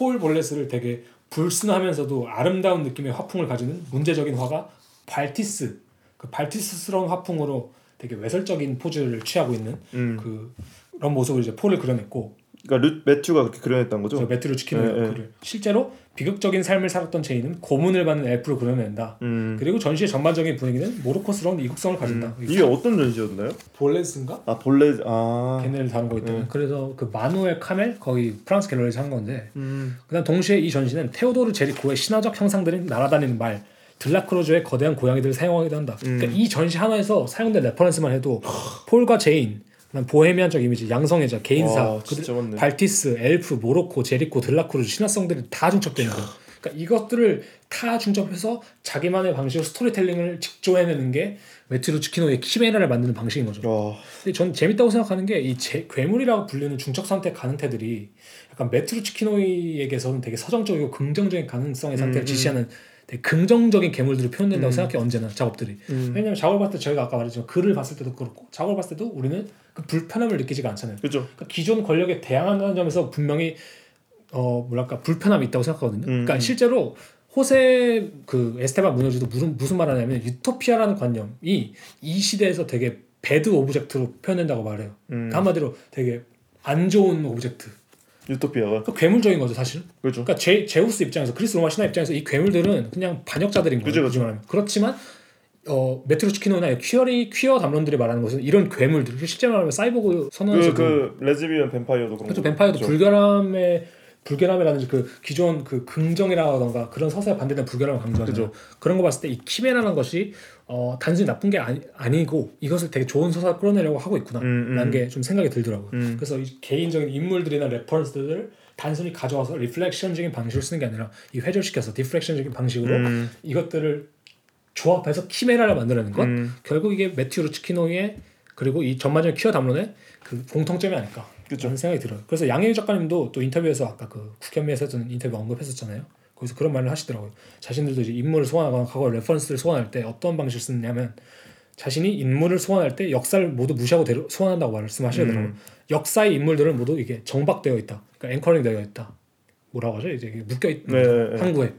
Speaker 2: 폴 볼레스를 되게 불순하면서도 아름다운 느낌의 화풍을 가지는 문제적인 화가 발튀스 그 발튀스스러운 화풍으로 되게 외설적인 포즈를 취하고 있는
Speaker 3: 음.
Speaker 2: 그 그런 모습을 이제 폴을 그려냈고
Speaker 3: 그러니까 루, 매튜가 그렇게 그려냈다는 거죠.
Speaker 2: 그래서 매튜 루츠키노이는
Speaker 3: 네, 네.
Speaker 2: 실제로 비극적인 삶을 살았던 제인은 고문을 받는 elf로 그려낸다.
Speaker 3: 음.
Speaker 2: 그리고 전시의 전반적인 분위기는 모로코스러운 이국성을 가진다.
Speaker 3: 이게 어떤 전시였나요?
Speaker 2: 볼레스인가?
Speaker 3: 아 볼레 아.
Speaker 2: 걔네를 다룬 거기 때문에
Speaker 3: 음.
Speaker 2: 그래서 그 마누엘 카멜 거기 프랑스 갤러리에서 한 건데
Speaker 3: 음.
Speaker 2: 그다음 동시에 이 전시는 테오도르 제리코의 신화적 형상들이 날아다니는 말 들라크루아의 거대한 고양이들을 사용하기도 한다.
Speaker 3: 음.
Speaker 2: 그러니까 이 전시 하나에서 사용된 reference만 해도 폴과 제인, 그다음 보헤미안적 이미지, 양성애자, 개인사,
Speaker 3: 와, 맞네.
Speaker 2: 발티스, 엘프, 모로코, 제리코, 들라크루아 신화성들이 다 중첩되는 거예요. 그러니까 이것들을 다 중첩해서 자기만의 방식으로 스토리텔링을 직조해내는 게 매튜 루츠키노이의 키메라를 만드는 방식인 거죠.
Speaker 3: 와.
Speaker 2: 근데 전 재밌다고 생각하는 게 이 괴물이라고 불리는 중첩 상태 가능태들이 약간 매튜 루츠키노이에게서는 되게 서정적이고 긍정적인 가능성의 상태를
Speaker 3: 음, 음.
Speaker 2: 지시하는 되게 긍정적인 괴물들을 표현된다고
Speaker 3: 음.
Speaker 2: 생각해 언제나 작업들이
Speaker 3: 음.
Speaker 2: 왜냐면 작업을 봤을 때 저희가 아까 말했지만 글을 봤을 때도 그렇고 작업을 봤을 때도 우리는 그 불편함을 느끼지가 않잖아요
Speaker 3: 그죠.
Speaker 2: 그러니까 기존 권력에 대항한다는 점에서 분명히 어 뭐랄까 불편함이 있다고 생각하거든요
Speaker 3: 음,
Speaker 2: 그러니까
Speaker 3: 음.
Speaker 2: 실제로 호세 그 에스테반 무뇨스도 무슨 무슨 말하냐면 유토피아라는 관념이 이 시대에서 되게 bad object로 표현된다고 말해요
Speaker 3: 음.
Speaker 2: 그러니까 한마디로 되게 안 좋은 object
Speaker 3: 유토피아가
Speaker 2: 그 괴물적인 거죠 사실은
Speaker 3: 그죠.
Speaker 2: 그러니까 제, 제우스 입장에서 그리스 로마 신화 입장에서 이 괴물들은 그냥 반역자들인
Speaker 3: 그죠.
Speaker 2: 굳이 말하면. 그렇지만 어 매튜 루츠키노이나 퀴어리 퀴어 담론들이 말하는 것은 이런 괴물들 실제 말하면 사이보그 선언에서
Speaker 3: 그, 그 레즈비언 뱀파이어도 그런
Speaker 2: 그렇죠
Speaker 3: 거.
Speaker 2: 뱀파이어도
Speaker 3: 그죠.
Speaker 2: 불결함의 불결함이라든지 그 기존 그 긍정이라던가 그런 서사에 반대된 불결함을 강조하잖아요.
Speaker 3: 그죠.
Speaker 2: 그런 거 봤을 때 이 키메라는 것이 어 단순히 나쁜 게 아니, 아니 고 이것을 되게 좋은 서사를 끌어내려고 하고 있구나
Speaker 3: 음, 음.
Speaker 2: 라는 게 좀 생각이 들더라고요.
Speaker 3: 음.
Speaker 2: 그래서 이 개인적인 인물들이나 reference들을 단순히 가져와서 reflection적인 방식으로 쓰는 게 아니라 이 회절시켜서 diffraction적인 방식으로
Speaker 3: 음.
Speaker 2: 이것들을 조합해서 키메라를 만들어내는 것
Speaker 3: 음.
Speaker 2: 결국 이게 매튜 루츠키노이의 그리고 이 전반적인 퀴어 담론의 그 공통점이 아닐까. 라는 생각이 들어요. 그래서 양혜규 작가님도 또 인터뷰에서 아까 그 국현미에서 했던 인터뷰 언급했었잖아요. 거기서 그런 말을 하시더라고요. 자신들도 이제 인물을 소환하거나 과거 reference를 소환할 때 어떤 방식을 쓰느냐면 자신이 인물을 소환할 때 역사를 모두 무시하고 데려, 소환한다고 말씀하시더라고요.
Speaker 3: 음.
Speaker 2: 역사의 인물들은 모두 이게 정박되어 있다. 그러니까 anchoring 되어 있다. 뭐라고 하죠? 이제 묶여 있는
Speaker 3: 네, 네, 네.
Speaker 2: 항구에.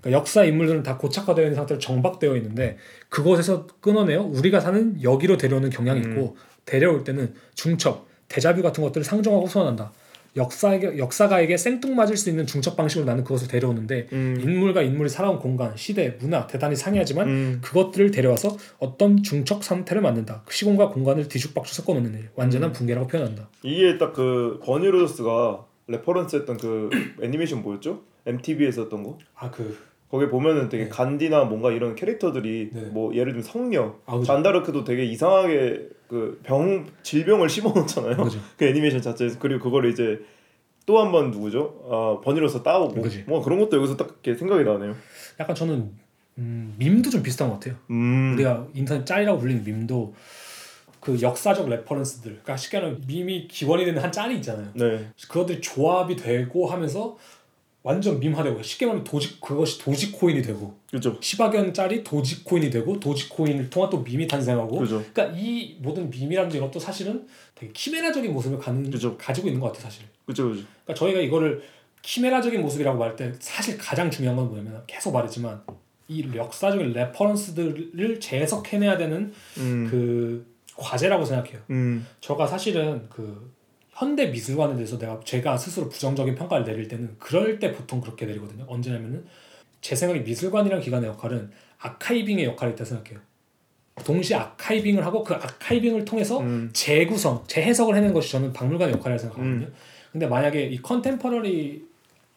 Speaker 2: 그러니까 역사 인물들은 다 고착화되어 있는 상태로 정박되어 있는데 그곳에서 끊어내어 우리가 사는 여기로 데려오는 경향이
Speaker 3: 음.
Speaker 2: 있고 데려올 때는 중첩, 데자뷰 같은 것들을 상정하고 소환한다. 역사에게 역사가에게 생뚱맞을 수 있는 중첩 방식으로 나는 그것을 데려오는데
Speaker 3: 음.
Speaker 2: 인물과 인물이 살아온 공간, 시대, 문화 대단히 상이하지만
Speaker 3: 음.
Speaker 2: 그것들을 데려와서 어떤 중첩 상태를 만든다. 그 시공과 공간을 뒤죽박죽 섞어놓는 일,
Speaker 3: 음.
Speaker 2: 완전한 붕괴라고 표현한다.
Speaker 3: 이게 딱 그 버니 로저스가 reference했던 그 애니메이션 뭐였죠? MTV에서 했던 거?
Speaker 2: 아 그,
Speaker 3: 거기 보면은 되게
Speaker 2: 네.
Speaker 3: 간디나 뭔가 이런 캐릭터들이
Speaker 2: 네.
Speaker 3: 뭐 예를 들면 성녀,
Speaker 2: 아.
Speaker 3: 잔다르크도 되게 이상하게 그 병 질병을 심어놓잖아요.
Speaker 2: 그죠.
Speaker 3: 그 애니메이션 자체에서 그리고 그거를 이제 또 한 번 누구죠? 아 버니 로저스 따오고
Speaker 2: 그지.
Speaker 3: 뭐 그런 것도 여기서 딱 이렇게 생각이 나네요.
Speaker 2: 약간 저는 음, 밈도 좀 비슷한 것 같아요.
Speaker 3: 음.
Speaker 2: 우리가 인터넷 짤이라고 불리는 밈도 그 역사적 reference들, 그러니까 쉽게 말하면 밈이 기원이 되는 한 짤이 있잖아요.
Speaker 3: 네.
Speaker 2: 그것들이 조합이 되고 하면서 완전 밈화되고 쉽게 말하면 도지 그것이 도지코인이 되고
Speaker 3: 그죠.
Speaker 2: 시바견 짤이 도지코인이 되고 도지코인을 통한 또 밈이 탄생하고
Speaker 3: 그죠.
Speaker 2: 그러니까 이 모든 밈이라는 이것도 사실은 되게 키메라적인 모습을 가는,
Speaker 3: 그죠.
Speaker 2: 가지고 있는 것 같아요 사실
Speaker 3: 그죠. 그죠.
Speaker 2: 그러니까 저희가 이거를 키메라적인 모습이라고 말할 때 사실 가장 중요한 건 뭐냐면 계속 말했지만 이 역사적인 레퍼런스들을 재해석해내야 되는
Speaker 3: 음.
Speaker 2: 그 과제라고 생각해요.
Speaker 3: 음.
Speaker 2: 저가 사실은 그 현대 미술관에 대해서 내가 제가 스스로 부정적인 평가를 내릴 때는 그럴 때 보통 그렇게 내리거든요. 언제냐면은 제 생각에 미술관이라는 기관의 역할은 archiving의 역할이 있다고 생각해요. 동시에 archiving을 하고 그 archiving을 통해서
Speaker 3: 음.
Speaker 2: 재구성, 재해석을 해내는 것이 저는 박물관의 역할이라고 생각하거든요. 근데 만약에 이 contemporary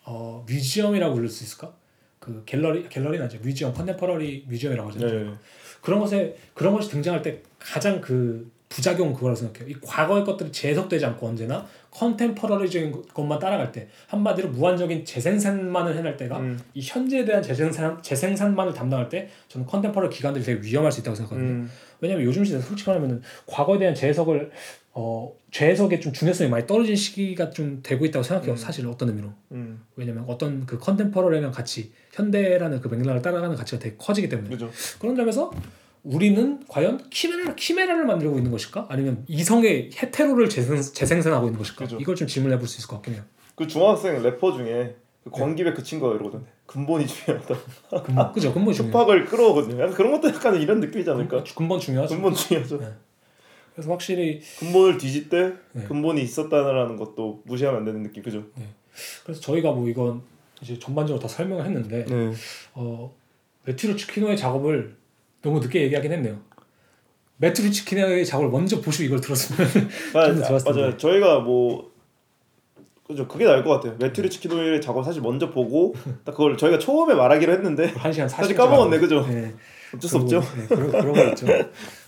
Speaker 2: 어, museum이라고 부를 수 있을까? 그 갤러리 갤러리는 아니죠. museum contemporary museum이라고 하잖아요.
Speaker 3: 네.
Speaker 2: 그런 것에 그런 것이 등장할 때 가장 그 부작용 그거라고 생각해요. 이 과거의 것들이 재해석되지 않고 언제나 contemporary적인 것만 따라갈 때 한마디로 무한적인 재생산만을 해낼 때가
Speaker 3: 음.
Speaker 2: 이 현재에 대한 재생산 재생산만을 담당할 때 저는 contemporary 기관들이 되게 위험할 수 있다고 생각하거든요.
Speaker 3: 음.
Speaker 2: 왜냐면 요즘 시대 솔직히 말하면은 과거에 대한 재해석을 어 재해석의 좀 중요성이 많이 떨어진 시기가 좀 되고 있다고 생각해요.
Speaker 3: 음.
Speaker 2: 사실 어떤 의미로.
Speaker 3: 음.
Speaker 2: 왜냐면 어떤 그 컨템퍼러리랑 같이 현대라는 그 맥락을 따라가는 가치가 되게 커지기 때문에
Speaker 3: 그죠.
Speaker 2: 그런 점에서 우리는 과연 키메라, 키메라를 만들고 있는 것일까? 아니면 이성의 헤테로를 재생, 재생산하고 있는 것일까?
Speaker 3: 그죠.
Speaker 2: 이걸 좀 질문해 볼 수 있을 것 같긴 해요.
Speaker 3: 그 중학생 래퍼 중에 그 권기백 그 친구가 이러거든. 근본이 중요하다.
Speaker 2: 근본, 그죠? 근본이 중요해요.
Speaker 3: 슈팍을 끌어오거든요. 약간 그런 것도 약간 이런 느낌이지 않을까?
Speaker 2: 근본 중요하죠.
Speaker 3: 근본 중요하죠.
Speaker 2: 네. 그래서 확실히
Speaker 3: 근본을 뒤질 때
Speaker 2: 네.
Speaker 3: 근본이 있었다는 것도 무시하면 안 되는 느낌. 그죠?
Speaker 2: 그래서 저희가 뭐 이건 이제 전반적으로 다 설명을 했는데
Speaker 3: 네.
Speaker 2: 어, 메트로 치키노의 작업을 너무 늦게 얘기하긴 했네요. 메트로 치키노의 작업을 먼저 보시고 이걸 들었으면
Speaker 3: 아,
Speaker 2: 좀더 좋았을 텐데.
Speaker 3: 맞아요. 저희가 뭐 그죠. 그게 나을 것 같아요. 매트리치 키도의 작업 사실 먼저 보고 딱 그걸 저희가 처음에 말하기로 했는데
Speaker 2: 한 시간 40분
Speaker 3: 사실 까먹었네, 그죠?
Speaker 2: 네.
Speaker 3: 어쩔 수 없죠.
Speaker 2: 네, 그런 그런 거 있죠.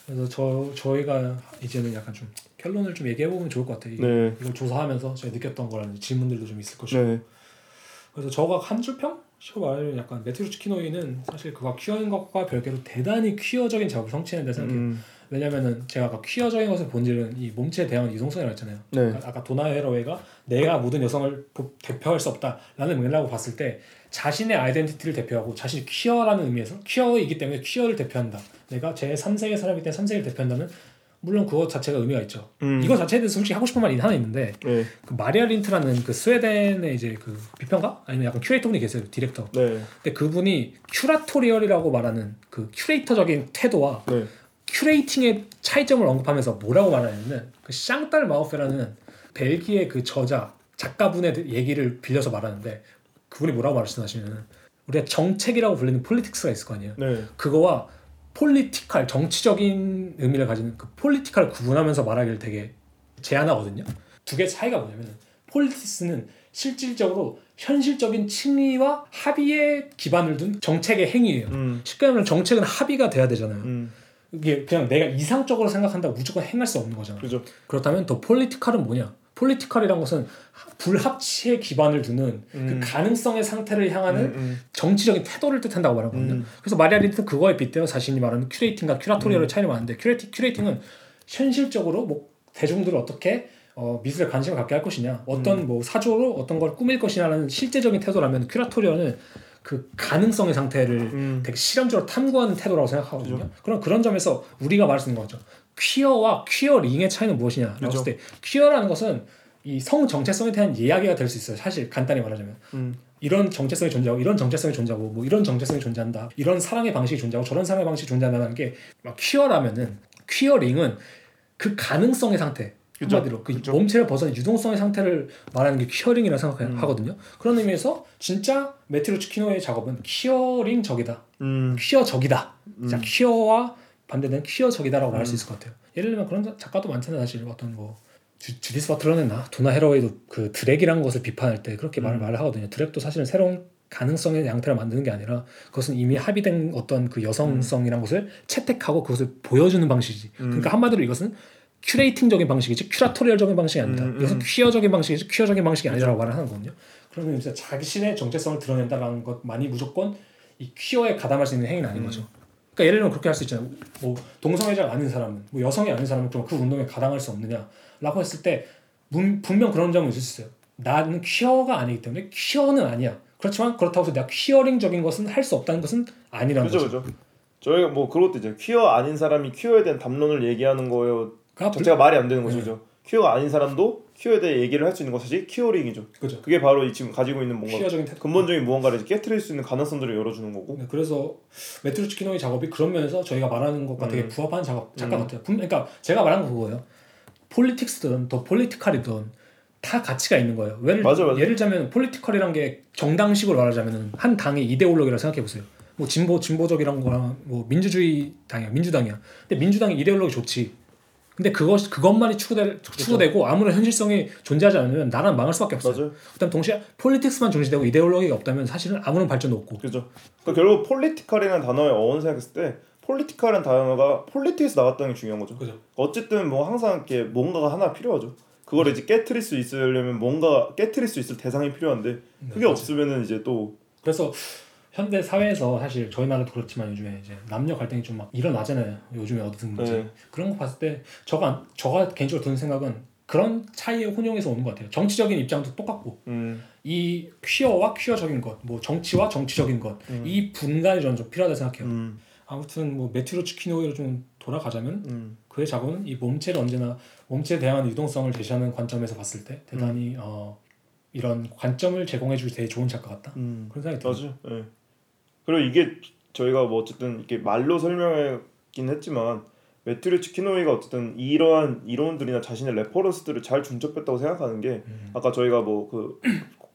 Speaker 2: 그래서 저 저희가 이제는 약간 좀 결론을 좀 얘기해 보면 좋을 것 같아요. 이-
Speaker 3: 네.
Speaker 2: 이걸 조사하면서 제가 느꼈던 거라는 질문들도 좀 있을 것이고.
Speaker 3: 네.
Speaker 2: 그래서 저가 한 줄평? 식으로 말하면 약간 메트로 치키노이는 사실 그가 퀴어인 것과 별개로 대단히 퀴어적인 작업을 성취했는데 생각해요.
Speaker 3: 음,
Speaker 2: 왜냐면은 제가 아까 퀴어적인 것의 본질은 이 몸체에 대한 이동성이라고 했잖아요.
Speaker 3: 네.
Speaker 2: 아까- 아까 도나 헤러웨이가 내가 모든 여성을 보- 대표할 수 없다라는 맥락으로 봤을 때 자신의 아이덴티티를 대표하고 자신이 퀴어라는 의미에서 퀴어이기 때문에 퀴어를 대표한다. 내가 제 3세계 사람이기 때문에 3세계를 대표한다면 물론 그것 자체가 의미가 있죠.
Speaker 3: 음.
Speaker 2: 이거 자체에 대해서 솔직히 하고 싶은 말이 하나 있는데
Speaker 3: 네.
Speaker 2: 그 마리아 린트라는 그 스웨덴의 이제 그 비평가 아니면 약간 큐레이터 분이 계세요 디렉터.
Speaker 3: 네.
Speaker 2: 근데 그분이 curatorial이라고 말하는 그 큐레이터적인 태도와
Speaker 3: 네.
Speaker 2: curating의 차이점을 언급하면서 뭐라고 말하냐면 그 샹딸 마우페라는 벨기에 그 저자 작가분의 얘기를 빌려서 말하는데 그분이 뭐라고 말씀하시냐면 우리가 정책이라고 불리는 politics가 있을 거 아니에요.
Speaker 3: 네.
Speaker 2: 그거와 political 정치적인 의미를 가지는 그 폴리티칼을 구분하면서 말하기를 되게 제안하거든요. 두 개 차이가 뭐냐면 politics는 실질적으로 현실적인 칭의와 합의에 기반을 둔 정책의 행위예요.
Speaker 3: 음.
Speaker 2: 쉽게 말하면 정책은 합의가 돼야 되잖아요.
Speaker 3: 음.
Speaker 2: 이게 그냥 내가 이상적으로 생각한다고 무조건 행할 수 없는 거잖아.
Speaker 3: 그죠.
Speaker 2: 그렇다면 더 폴리티칼은 뭐냐? 폴리티칼이란 것은 불합치에 기반을 두는
Speaker 3: 음.
Speaker 2: 그 가능성의 상태를 향하는
Speaker 3: 음, 음.
Speaker 2: 정치적인 태도를 뜻한다고 말하거든요.
Speaker 3: 음.
Speaker 2: 그래서 마리아 린트는 그거에 빗대어 자신이 말하는 curating과 curatorial의 차이를 말하는데 curating, curating은 현실적으로 뭐 대중들을 어떻게 어, 미술에 관심을 갖게 할 것이냐, 어떤 뭐 사조로 어떤 걸 꾸밀 것이냐라는 실제적인 태도라면 curatorial은 그 가능성의 상태를
Speaker 3: 음.
Speaker 2: 되게 실험적으로 탐구하는 태도라고 생각하거든요. 그럼 그런 점에서 우리가 말할 수 있는 거죠. 퀴어와 퀴어링의 차이는 무엇이냐라고
Speaker 3: 그죠.
Speaker 2: 했을 때 퀴어라는 것은 이 성 정체성에 대한 이야기가 될 수 있어요. 사실 간단히 말하자면
Speaker 3: 음.
Speaker 2: 이런 정체성이 존재하고 이런 정체성이 존재하고 뭐 이런 정체성이 존재한다. 이런 사랑의 방식이 존재하고 저런 사랑의 방식이 존재한다는 게 막 퀴어라면은 퀴어링은 그 가능성의 상태
Speaker 3: 그죠.
Speaker 2: 한마디로 그
Speaker 3: 그죠.
Speaker 2: 몸체를 벗어난 유동성의 상태를 말하는 게 퀴어링이라 생각하거든요. 그런 의미에서 진짜 메트로 치키노의 작업은 퀴어링적이다.
Speaker 3: 음.
Speaker 2: 퀴어적이다. 자,
Speaker 3: 음.
Speaker 2: 퀴어와 반대되는 퀴어적이다라고 말할 수
Speaker 3: 음.
Speaker 2: 있을 것 같아요. 예를 들면 그런 작가도 많잖아요. 사실 어떤 뭐 주, 주디스 버틀러였나 도나 헤러웨이도 그 drag이라는 것을 비판할 때 그렇게 말을
Speaker 3: 음.
Speaker 2: 말을 하거든요. drag도 사실은 새로운 가능성의 양태를 만드는 게 아니라 그것은 이미 합의된 어떤 그 여성성이라는 것을 채택하고 그것을 보여주는 방식이지.
Speaker 3: 음.
Speaker 2: 그러니까 한마디로 이것은 curating적인 방식이지 curatorial적인 방식이 아니다.
Speaker 3: 음, 음.
Speaker 2: 이것은 퀴어적인 방식이지 퀴어적인 방식이 아니라고 말을 하는 거거든요. 그러면 진짜 자신의 정체성을 드러낸다라는 것만이 무조건 이 퀴어에 가담할 수 있는 행위는 아닌
Speaker 3: 음.
Speaker 2: 거죠. 그러니까 예를 들면 그렇게 할 수 있잖아요. 뭐 동성애자가 아닌 사람은 뭐 여성이 아닌 사람은 좀그 운동에 가담할 수 없느냐라고 했을 때 문- 분명 그런 점은 있을 수 있어요. 나는 퀴어가 아니기 때문에 퀴어는 아니야. 그렇지만 그렇다고 해서 내가 queering적인 것은 할 수 없다는 것은 아니라는
Speaker 3: 그죠
Speaker 2: 거죠.
Speaker 3: 그죠. 저희가 뭐 그것도 이제 퀴어 아닌 사람이 퀴어에 대한 담론을 얘기하는 거예요.
Speaker 2: 그러니까
Speaker 3: 자체가 말이 안 되는 거죠.
Speaker 2: 네.
Speaker 3: 퀴어가 아닌 사람도 퀴어에 대해 얘기를 할 수 있는 것이 queering이죠.
Speaker 2: 그죠.
Speaker 3: 그게 바로 이 지금 가지고 있는 뭔가. 근본적인 무언가를 깨트릴 수 있는 가능성들을 열어주는 거고.
Speaker 2: 네, 그래서 매튜 루츠 키노이의 작업이 그런 면에서 저희가 말하는 것과 되게
Speaker 3: 음.
Speaker 2: 부합하는 작업 작가
Speaker 3: 음.
Speaker 2: 같아요. 분- 그러니까 제가 말한 건 그거예요. politics든 the political이든 다 가치가 있는 거예요. 예를,
Speaker 3: 맞아, 맞아.
Speaker 2: 예를 들자면 political이란 게 정당식으로 말하자면 한 당의 이데올로기라고 생각해 보세요. 뭐 진보 진보적이란 거랑 뭐 민주주의 당이야 민주당이야. 근데 민주당의 이데올로기 좋지. 근데 그것 그것만이 추구되, 추구되고 아무런 현실성이 존재하지 않으면 나라는 망할 수밖에 없어요.
Speaker 3: 맞아요.
Speaker 2: 그다음 동시에 politics만 중시되고 이데올로기가 없다면 사실은 아무런 발전도 없고.
Speaker 3: 그죠. 그러니까 결국 political이라는 단어의 어원 생각했을 때 political이라는 단어가 politic에서 나왔다는 게 중요한 거죠.
Speaker 2: 그죠.
Speaker 3: 어쨌든 뭐 항상 이렇게 뭔가가 하나 필요하죠. 그걸 이제 깨트릴 수 있으려면 뭔가 깨트릴 수 있을 대상이 필요한데 그게 없으면은 이제 또
Speaker 2: 그래서 현대 사회에서 사실 저희 나라도 그렇지만 요즘에 이제 남녀 갈등이 좀 막 일어나잖아요. 요즘에 어디든지
Speaker 3: 네.
Speaker 2: 그런 거 봤을 때 저가 저가 개인적으로 드는 생각은 그런 차이의 혼용에서 오는 것 같아요. 정치적인 입장도 똑같고
Speaker 3: 음,
Speaker 2: 이 퀴어와 퀴어적인 것, 뭐 정치와 정치적인 것, 이 분간이 저는 좀 필요하다 생각해요.
Speaker 3: 음,
Speaker 2: 아무튼 뭐 매튜 루츠 키노이로 좀 돌아가자면
Speaker 3: 음,
Speaker 2: 그의 작업은 이 몸체를 언제나 몸체에 대한 유동성을 제시하는 관점에서 봤을 때 대단히 어, 이런 관점을 제공해줄 되게 좋은 작가 같다.
Speaker 3: 음.
Speaker 2: 그런 생각이 들어요.
Speaker 3: 맞아요. 예. 그리고 이게 저희가 뭐 어쨌든 이렇게 말로 설명하긴 했지만 매튜 루츠 키노이가 어쨌든 이러한 이론들이나 자신의 reference들을 잘 중첩했다고 생각하는 게
Speaker 2: 음.
Speaker 3: 아까 저희가 뭐그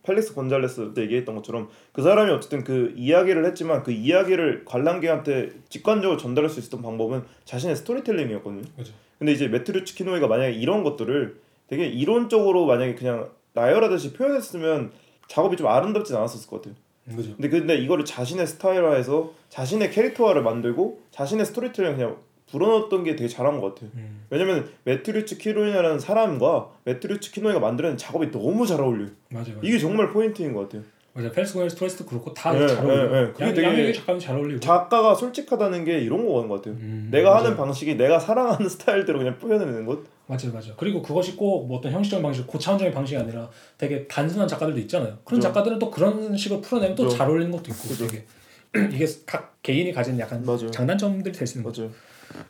Speaker 3: 펠릭스 곤잘레스 때 얘기했던 것처럼 그 사람이 어쨌든 그 이야기를 했지만 그 이야기를 관람객한테 직관적으로 전달할 수 있었던 방법은 자신의 스토리텔링이었거든요.
Speaker 2: 그죠.
Speaker 3: 근데 이제 매튜 루츠 키노이가 만약에 이런 것들을 되게 이론적으로 만약에 그냥 나열하듯이 표현했으면 작업이 좀 아름답진 않았을 것 같아요.
Speaker 2: 그죠.
Speaker 3: 근데 근데 이거를 자신의 스타일화해서 자신의 캐릭터화를 만들고 자신의 스토리텔링을 그냥 불어넣었던 게 되게 잘한 것 같아요.
Speaker 2: 음.
Speaker 3: 왜냐면 매튜 루츠 키노이라는 사람과 매튜 루츠 키노이가 만들어낸 작업이 너무 잘 어울려요.
Speaker 2: 맞아요. 맞아요.
Speaker 3: 이게 정말 포인트인 것 같아요.
Speaker 2: 맞아요. 펠스고의 스토리스도 그렇고 다
Speaker 3: 네,
Speaker 2: 잘 어울려요.
Speaker 3: 네, 네. 그게
Speaker 2: 양,
Speaker 3: 되게-
Speaker 2: 양에게 작가는 잘 어울리고.
Speaker 3: 작가가 솔직하다는 게 이런 거인 것 같아요.
Speaker 2: 음,
Speaker 3: 내가
Speaker 2: 맞아요.
Speaker 3: 하는 방식이 내가 사랑하는 스타일대로 그냥 표현해내는 것.
Speaker 2: 맞아요, 맞아요. 그리고 그것이 꼭 뭐 어떤 형식적인 방식, 고차원적인 방식이 아니라 되게 단순한 작가들도 있잖아요. 그런
Speaker 3: 그죠.
Speaker 2: 작가들은 또 그런 식으로 풀어내면 또. 잘 어울리는 것도 있고
Speaker 3: 그죠.
Speaker 2: 되게 이게 각 개인이 가진 약간
Speaker 3: 맞아요.
Speaker 2: 장단점들이 될 수 있는 거죠.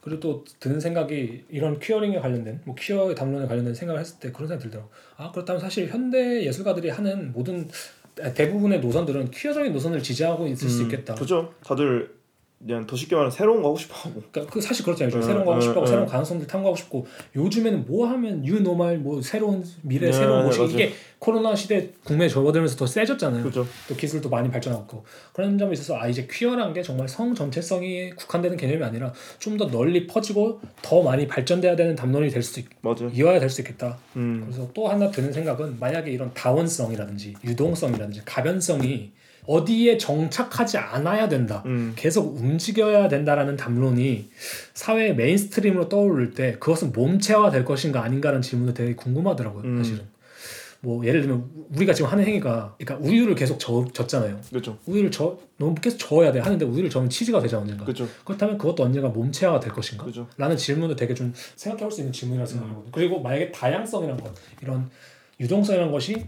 Speaker 2: 그리고 또 드는 생각이 이런 퀴어링에 관련된 뭐 퀴어 담론에 관련된 생각을 했을 때 그런 생각이 들더라고. 아 그렇다면 사실 현대 예술가들이 하는 모든 대부분의 노선들은 퀴어적인 노선을 지지하고 있을 수
Speaker 3: 음,
Speaker 2: 있겠다.
Speaker 3: 그죠. 다들 그냥 더 쉽게 말하면 새로운 거 하고 싶어하고.
Speaker 2: 그러니까 그 사실 그렇잖아요. 요즘
Speaker 3: 음,
Speaker 2: 새로운 거 하고
Speaker 3: 음,
Speaker 2: 싶고
Speaker 3: 음.
Speaker 2: 새로운 가능성들 탐구하고 싶고 요즘에는 뭐 하면 유노말 뭐 새로운 미래
Speaker 3: 네,
Speaker 2: 새로운
Speaker 3: 네,
Speaker 2: 모식. 이게 코로나 시대 국내에 접어들면서 더 세졌잖아요.
Speaker 3: 그죠.
Speaker 2: 또 기술도 많이 발전하고 그런 점에 있어서 아 이제 퀴어란 게 정말 성 전체성이 국한되는 개념이 아니라 좀 더 널리 퍼지고 더 많이 발전돼야 되는 담론이 될 수 있. 이어야 될 수 있겠다.
Speaker 3: 음.
Speaker 2: 그래서 또 하나 드는 생각은 만약에 이런 다원성이라든지 유동성이라든지 가변성이 어디에 정착하지 않아야 된다.
Speaker 3: 음.
Speaker 2: 계속 움직여야 된다라는 담론이 사회의 mainstream으로 떠오를 때 그것은 몸체화 될 것인가 아닌가라는 질문이 되게 궁금하더라고요.
Speaker 3: 음.
Speaker 2: 사실은. 뭐 예를 들면 우리가 지금 하는 행위가 그러니까 우유를 계속 저, 졌잖아요.
Speaker 3: 그죠.
Speaker 2: 우유를 저 너무 계속 저어야 돼 하는데 우유를 저으면 치즈가 되잖아 언젠가.
Speaker 3: 그죠.
Speaker 2: 그렇다면 그것도 언젠가 몸체화가 될 것인가?
Speaker 3: 그죠.
Speaker 2: 라는 질문도 되게 좀 생각해 볼 수 있는 질문이라고 생각하거든요. 그리고 만약에 다양성이라는 것, 이런 유동성이라는 것이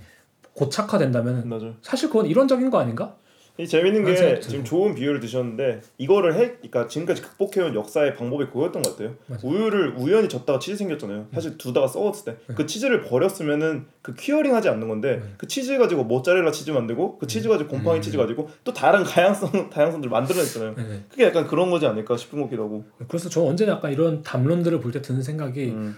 Speaker 2: 고착화된다면
Speaker 3: 맞아요.
Speaker 2: 사실 그건 이론적인 거 아닌가?
Speaker 3: 이 재밌는 게
Speaker 2: 생각도
Speaker 3: 지금. 좋은 비유를 드셨는데 이거를 해, 그러니까 지금까지 극복해온 역사의 방법이 그거였던 것 같아요.
Speaker 2: 맞아요.
Speaker 3: 우유를 우연히 젓다가 치즈 생겼잖아요. 사실 두다가 썩었을 때그 치즈를 버렸으면은 그 queering하지 않는 건데 그 치즈 가지고 모짜렐라 치즈 만들고 그 치즈 가지고 곰팡이 치즈 가지고 또 다른 다양성 다양성들 만들어냈잖아요.
Speaker 2: 네.
Speaker 3: 그게 약간 그런 거지 않을까 싶은 거기도 하고.
Speaker 2: 그래서 저 언제나 약간 이런 담론들을 볼 때 드는 생각이
Speaker 3: 음.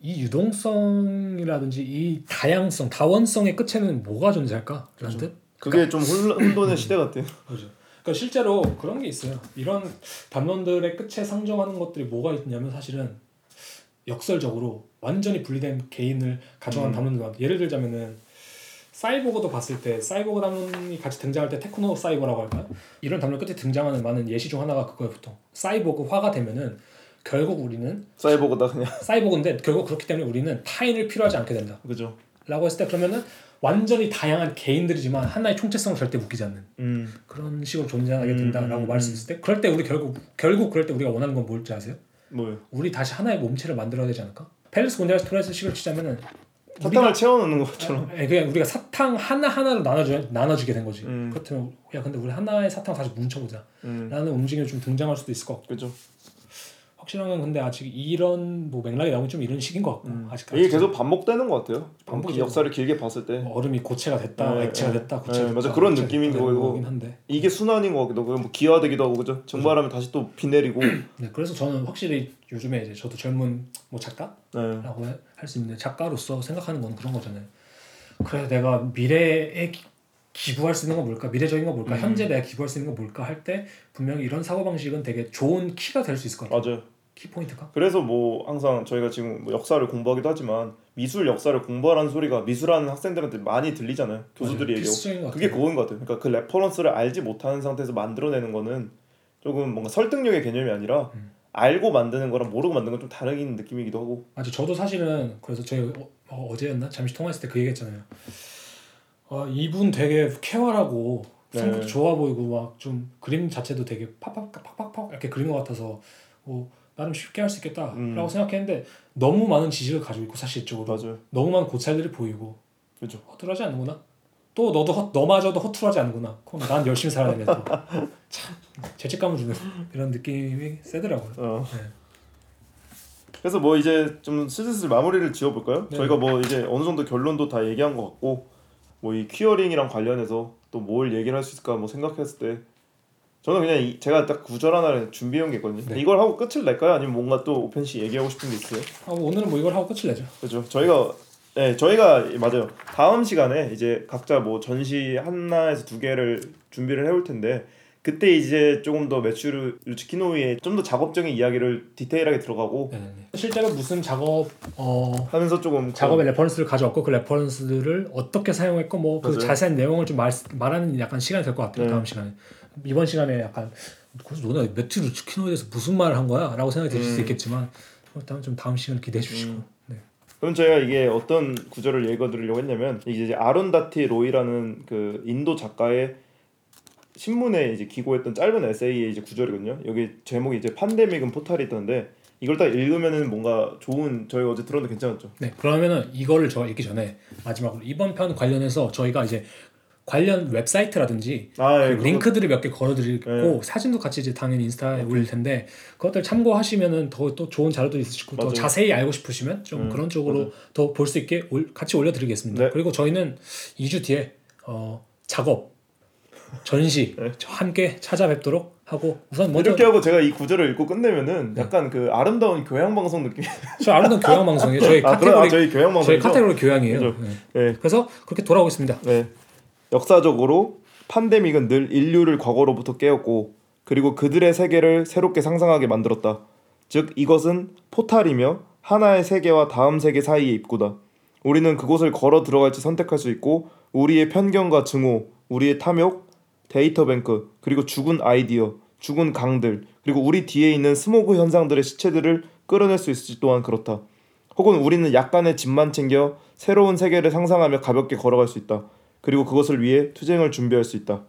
Speaker 2: 이 유동성이라든지 이 다양성, 다원성의 끝에는 뭐가 존재할까? 라는 뜻?
Speaker 3: 그게 좀 혼란, 혼돈의 시대 같아요.
Speaker 2: 그죠. 그러니까 실제로 그런 게 있어요. 이런 담론들의 끝에 상정하는 것들이 뭐가 있냐면 사실은 역설적으로 완전히 분리된 개인을 가정한
Speaker 3: 음.
Speaker 2: 담론들 많 예를 들자면은 사이보그도 봤을 때 사이보그 담론이 같이 등장할 때 테크노 사이버라고 할까요? 이런 담론 끝에 등장하는 많은 예시 중 하나가 그거예요 보통 사이보그화가 되면은 결국 우리는
Speaker 3: 사이보그다 그냥.
Speaker 2: 사이보그인데 결국 그렇기 때문에 우리는 타인을 필요하지 않게 된다
Speaker 3: 그죠.
Speaker 2: 라고 했을 때 그러면은 완전히 다양한 개인들이지만 하나의 총체성을 절대 묶이지 않는
Speaker 3: 음.
Speaker 2: 그런 식으로 존재하게
Speaker 3: 음,
Speaker 2: 된다라고
Speaker 3: 음,
Speaker 2: 말할 수 있을 때 그럴 때 우리 결국 결국 그럴 때 우리가 원하는 건 뭘지 아세요?
Speaker 3: 뭐요?
Speaker 2: 우리 다시 하나의 몸체를 만들어야 되지 않을까? 펠릭스 곤잘레스 토레스 식으로 치자면은
Speaker 3: 사탕을 채워넣는 것처럼.
Speaker 2: 예, 그냥 우리가 사탕 하나 하나로 나눠주 나눠주게 된 거지.
Speaker 3: 음.
Speaker 2: 그렇다면 야 근데 우리 하나의 사탕 다시 뭉쳐보자.
Speaker 3: 음.
Speaker 2: 라는 움직임이 좀 등장할 수도 있을 것 같고
Speaker 3: 그죠.
Speaker 2: 확실한 건 근데 아직 이런 뭐 맥락이 나오기 좀 이런 시기인 것 같고 아직
Speaker 3: 이게 계속 반복되는 것 같아요.
Speaker 2: 반복이죠.
Speaker 3: 역사를 길게 봤을
Speaker 2: 때뭐 얼음이 고체가 됐다,
Speaker 3: 네,
Speaker 2: 액체가
Speaker 3: 네.
Speaker 2: 됐다, 고체가
Speaker 3: 네,
Speaker 2: 됐다.
Speaker 3: 맞아. 그런 느낌인 거고. 이게 순환인 것 같기도 하고 뭐 기화되기도 하고 그죠. 증발하면 다시 또 비 내리고.
Speaker 2: 네, 그래서 저는 확실히 요즘에 이제 저도 젊은 뭐 작가라고
Speaker 3: 네.
Speaker 2: 할수 있는데 작가로서 생각하는 건 그런 거잖아요. 그래 내가 미래에 기- 기부할 수 있는 건 뭘까? 미래적인 건 뭘까?
Speaker 3: 음.
Speaker 2: 현재 내가 기부할 수 있는 건 뭘까? 할 때 분명히 이런 사고 방식은 되게 좋은 키가 될 수 있을 것 같아요.
Speaker 3: 맞아요.
Speaker 2: 키 포인트가.
Speaker 3: 그래서 뭐 항상 저희가 지금 뭐 역사를 공부하기도 하지만 미술 역사를 공부하라는 소리가 미술하는 학생들한테 많이 들리잖아요. 교수들이
Speaker 2: 맞아요.
Speaker 3: 얘기하고. 그게. 그거인 것 같아요. 그러니까 그 reference를 알지 못하는 상태에서 만들어내는 거는 조금 뭔가 설득력의 개념이 아니라
Speaker 2: 음.
Speaker 3: 알고 만드는 거랑 모르고 만드는 건 좀 다른 느낌이기도 하고.
Speaker 2: 맞아. 저도 사실은 그래서 저희 어, 제였나 잠시 통화했을 때 그 얘기했잖아요. 아 이분 되게 쾌활하고
Speaker 3: 네.
Speaker 2: 성격도 좋아 보이고 막 좀 그림 자체도 되게 팍팍 팍팍팍 이렇게 그린 것 같아서 뭐 나름 쉽게 할 수 있겠다라고
Speaker 3: 음.
Speaker 2: 생각했는데 너무 많은 지식을 가지고 있고 사실적으로
Speaker 3: 맞아요.
Speaker 2: 너무 많은 고찰들이 보이고
Speaker 3: 그죠.
Speaker 2: 허술하지 않는구나. 또 너도 허, 너마저도 허술하지 않는구나. 그럼 난 열심히 살아야 되네 또. 참 죄책감을 주는 이런 느낌이 세더라고요.
Speaker 3: 어.
Speaker 2: 네.
Speaker 3: 그래서 뭐 이제 좀 슬슬 마무리를 지어볼까요?
Speaker 2: 네.
Speaker 3: 저희가 뭐 이제 어느 정도 결론도 다 얘기한 것 같고 뭐 이 퀴어링이랑 관련해서 또 뭘 얘기를 할 수 있을까 뭐 생각했을 때 저는 그냥 이- 제가 딱 구절 하나를 준비해온 게 있거든요.
Speaker 2: 네.
Speaker 3: 이걸 하고 끝을 낼까요? 아니면 뭔가 또 오펜 씨 얘기하고 싶은 게 있어요?
Speaker 2: 아, 오늘은 뭐 이걸 하고 끝을 내죠.
Speaker 3: 그죠. 저희가 네 저희가 맞아요. 다음 시간에 이제 각자 뭐 전시 하나에서 두 개를 준비를 해올 텐데 그때 이제 조금 더 매추르 루치키노이의 좀 더 작업적인 이야기를 디테일하게 들어가고
Speaker 2: 네네네. 실제로 무슨 작업 어
Speaker 3: 하면서 조금
Speaker 2: 작업의 reference를 가져왔고 그 reference들을 어떻게 사용했고 뭐 그. 자세한 내용을 좀 말, 말하는 약간 시간이 될 것 같아요
Speaker 3: 네.
Speaker 2: 다음 시간에 이번 시간에 약간 그래서 너네 매튜 루츠키노이에 대해서 무슨 말을 한 거야? 라고 생각이 드실 수
Speaker 3: 음.
Speaker 2: 있겠지만 일단 좀 다음 시간을 기대해 주시고
Speaker 3: 음.
Speaker 2: 네.
Speaker 3: 그럼 제가 이게 어떤 구절을 읽어드리려고 했냐면 이제 아룬다티 로이라는 그 인도 작가의 신문에 이제 기고했던 짧은 에세이의 이제 구절이거든요. 여기 제목이 이제 팬데믹은 포탈이었던데 이걸 딱 읽으면은 뭔가 좋은 저희 어제 들었는데 괜찮았죠.
Speaker 2: 네 그러면은 이거를 저 읽기 전에 마지막으로 이번 편 관련해서 저희가 이제 관련 웹사이트라든지
Speaker 3: 아, 예,
Speaker 2: 그 링크들을 몇 개 걸어드리고
Speaker 3: 네.
Speaker 2: 사진도 같이 이제 당연히 인스타에 올릴 텐데 그것들 참고하시면은 더 또 좋은 자료도 있으시고 더
Speaker 3: 맞아요.
Speaker 2: 자세히 알고 싶으시면 좀
Speaker 3: 음,
Speaker 2: 그런 쪽으로 더 볼 수 있게 올- 같이 올려드리겠습니다.
Speaker 3: 네.
Speaker 2: 그리고 저희는 2주 뒤에 어, 작업 전시
Speaker 3: 네.
Speaker 2: 함께 찾아뵙도록 하고 우선 먼저
Speaker 3: 이렇게 하고 제가 이 구절을 읽고 끝내면은 약간 그 아름다운 교양 방송 느낌.
Speaker 2: 저 아름다운 교양 방송이에요. 저희
Speaker 3: 아, 그래?
Speaker 2: 카테고리
Speaker 3: 아, 저희 교양
Speaker 2: 저희
Speaker 3: 방송이죠.
Speaker 2: 카테고리 교양이에요. 네.
Speaker 3: 네.
Speaker 2: 그래서 그렇게 돌아오겠습니다.
Speaker 3: 네. 역사적으로 팬데믹은 늘 인류를 과거로부터 깨웠고 그리고 그들의 세계를 새롭게 상상하게 만들었다. 즉 이것은 포탈이며 하나의 세계와 다음 세계 사이의 입구다. 우리는 그곳을 걸어 들어갈지 선택할 수 있고 우리의 편견과 증오, 우리의 탐욕, 데이터 뱅크, 그리고 죽은 아이디어, 죽은 강들, 그리고 우리 뒤에 있는 스모그 현상들의 시체들을 끌어낼 수 있을지 또한 그렇다. 혹은 우리는 약간의 짐만 챙겨 새로운 세계를 상상하며 가볍게 걸어갈 수 있다. 그리고 그것을 위해 투쟁을 준비할 수 있다.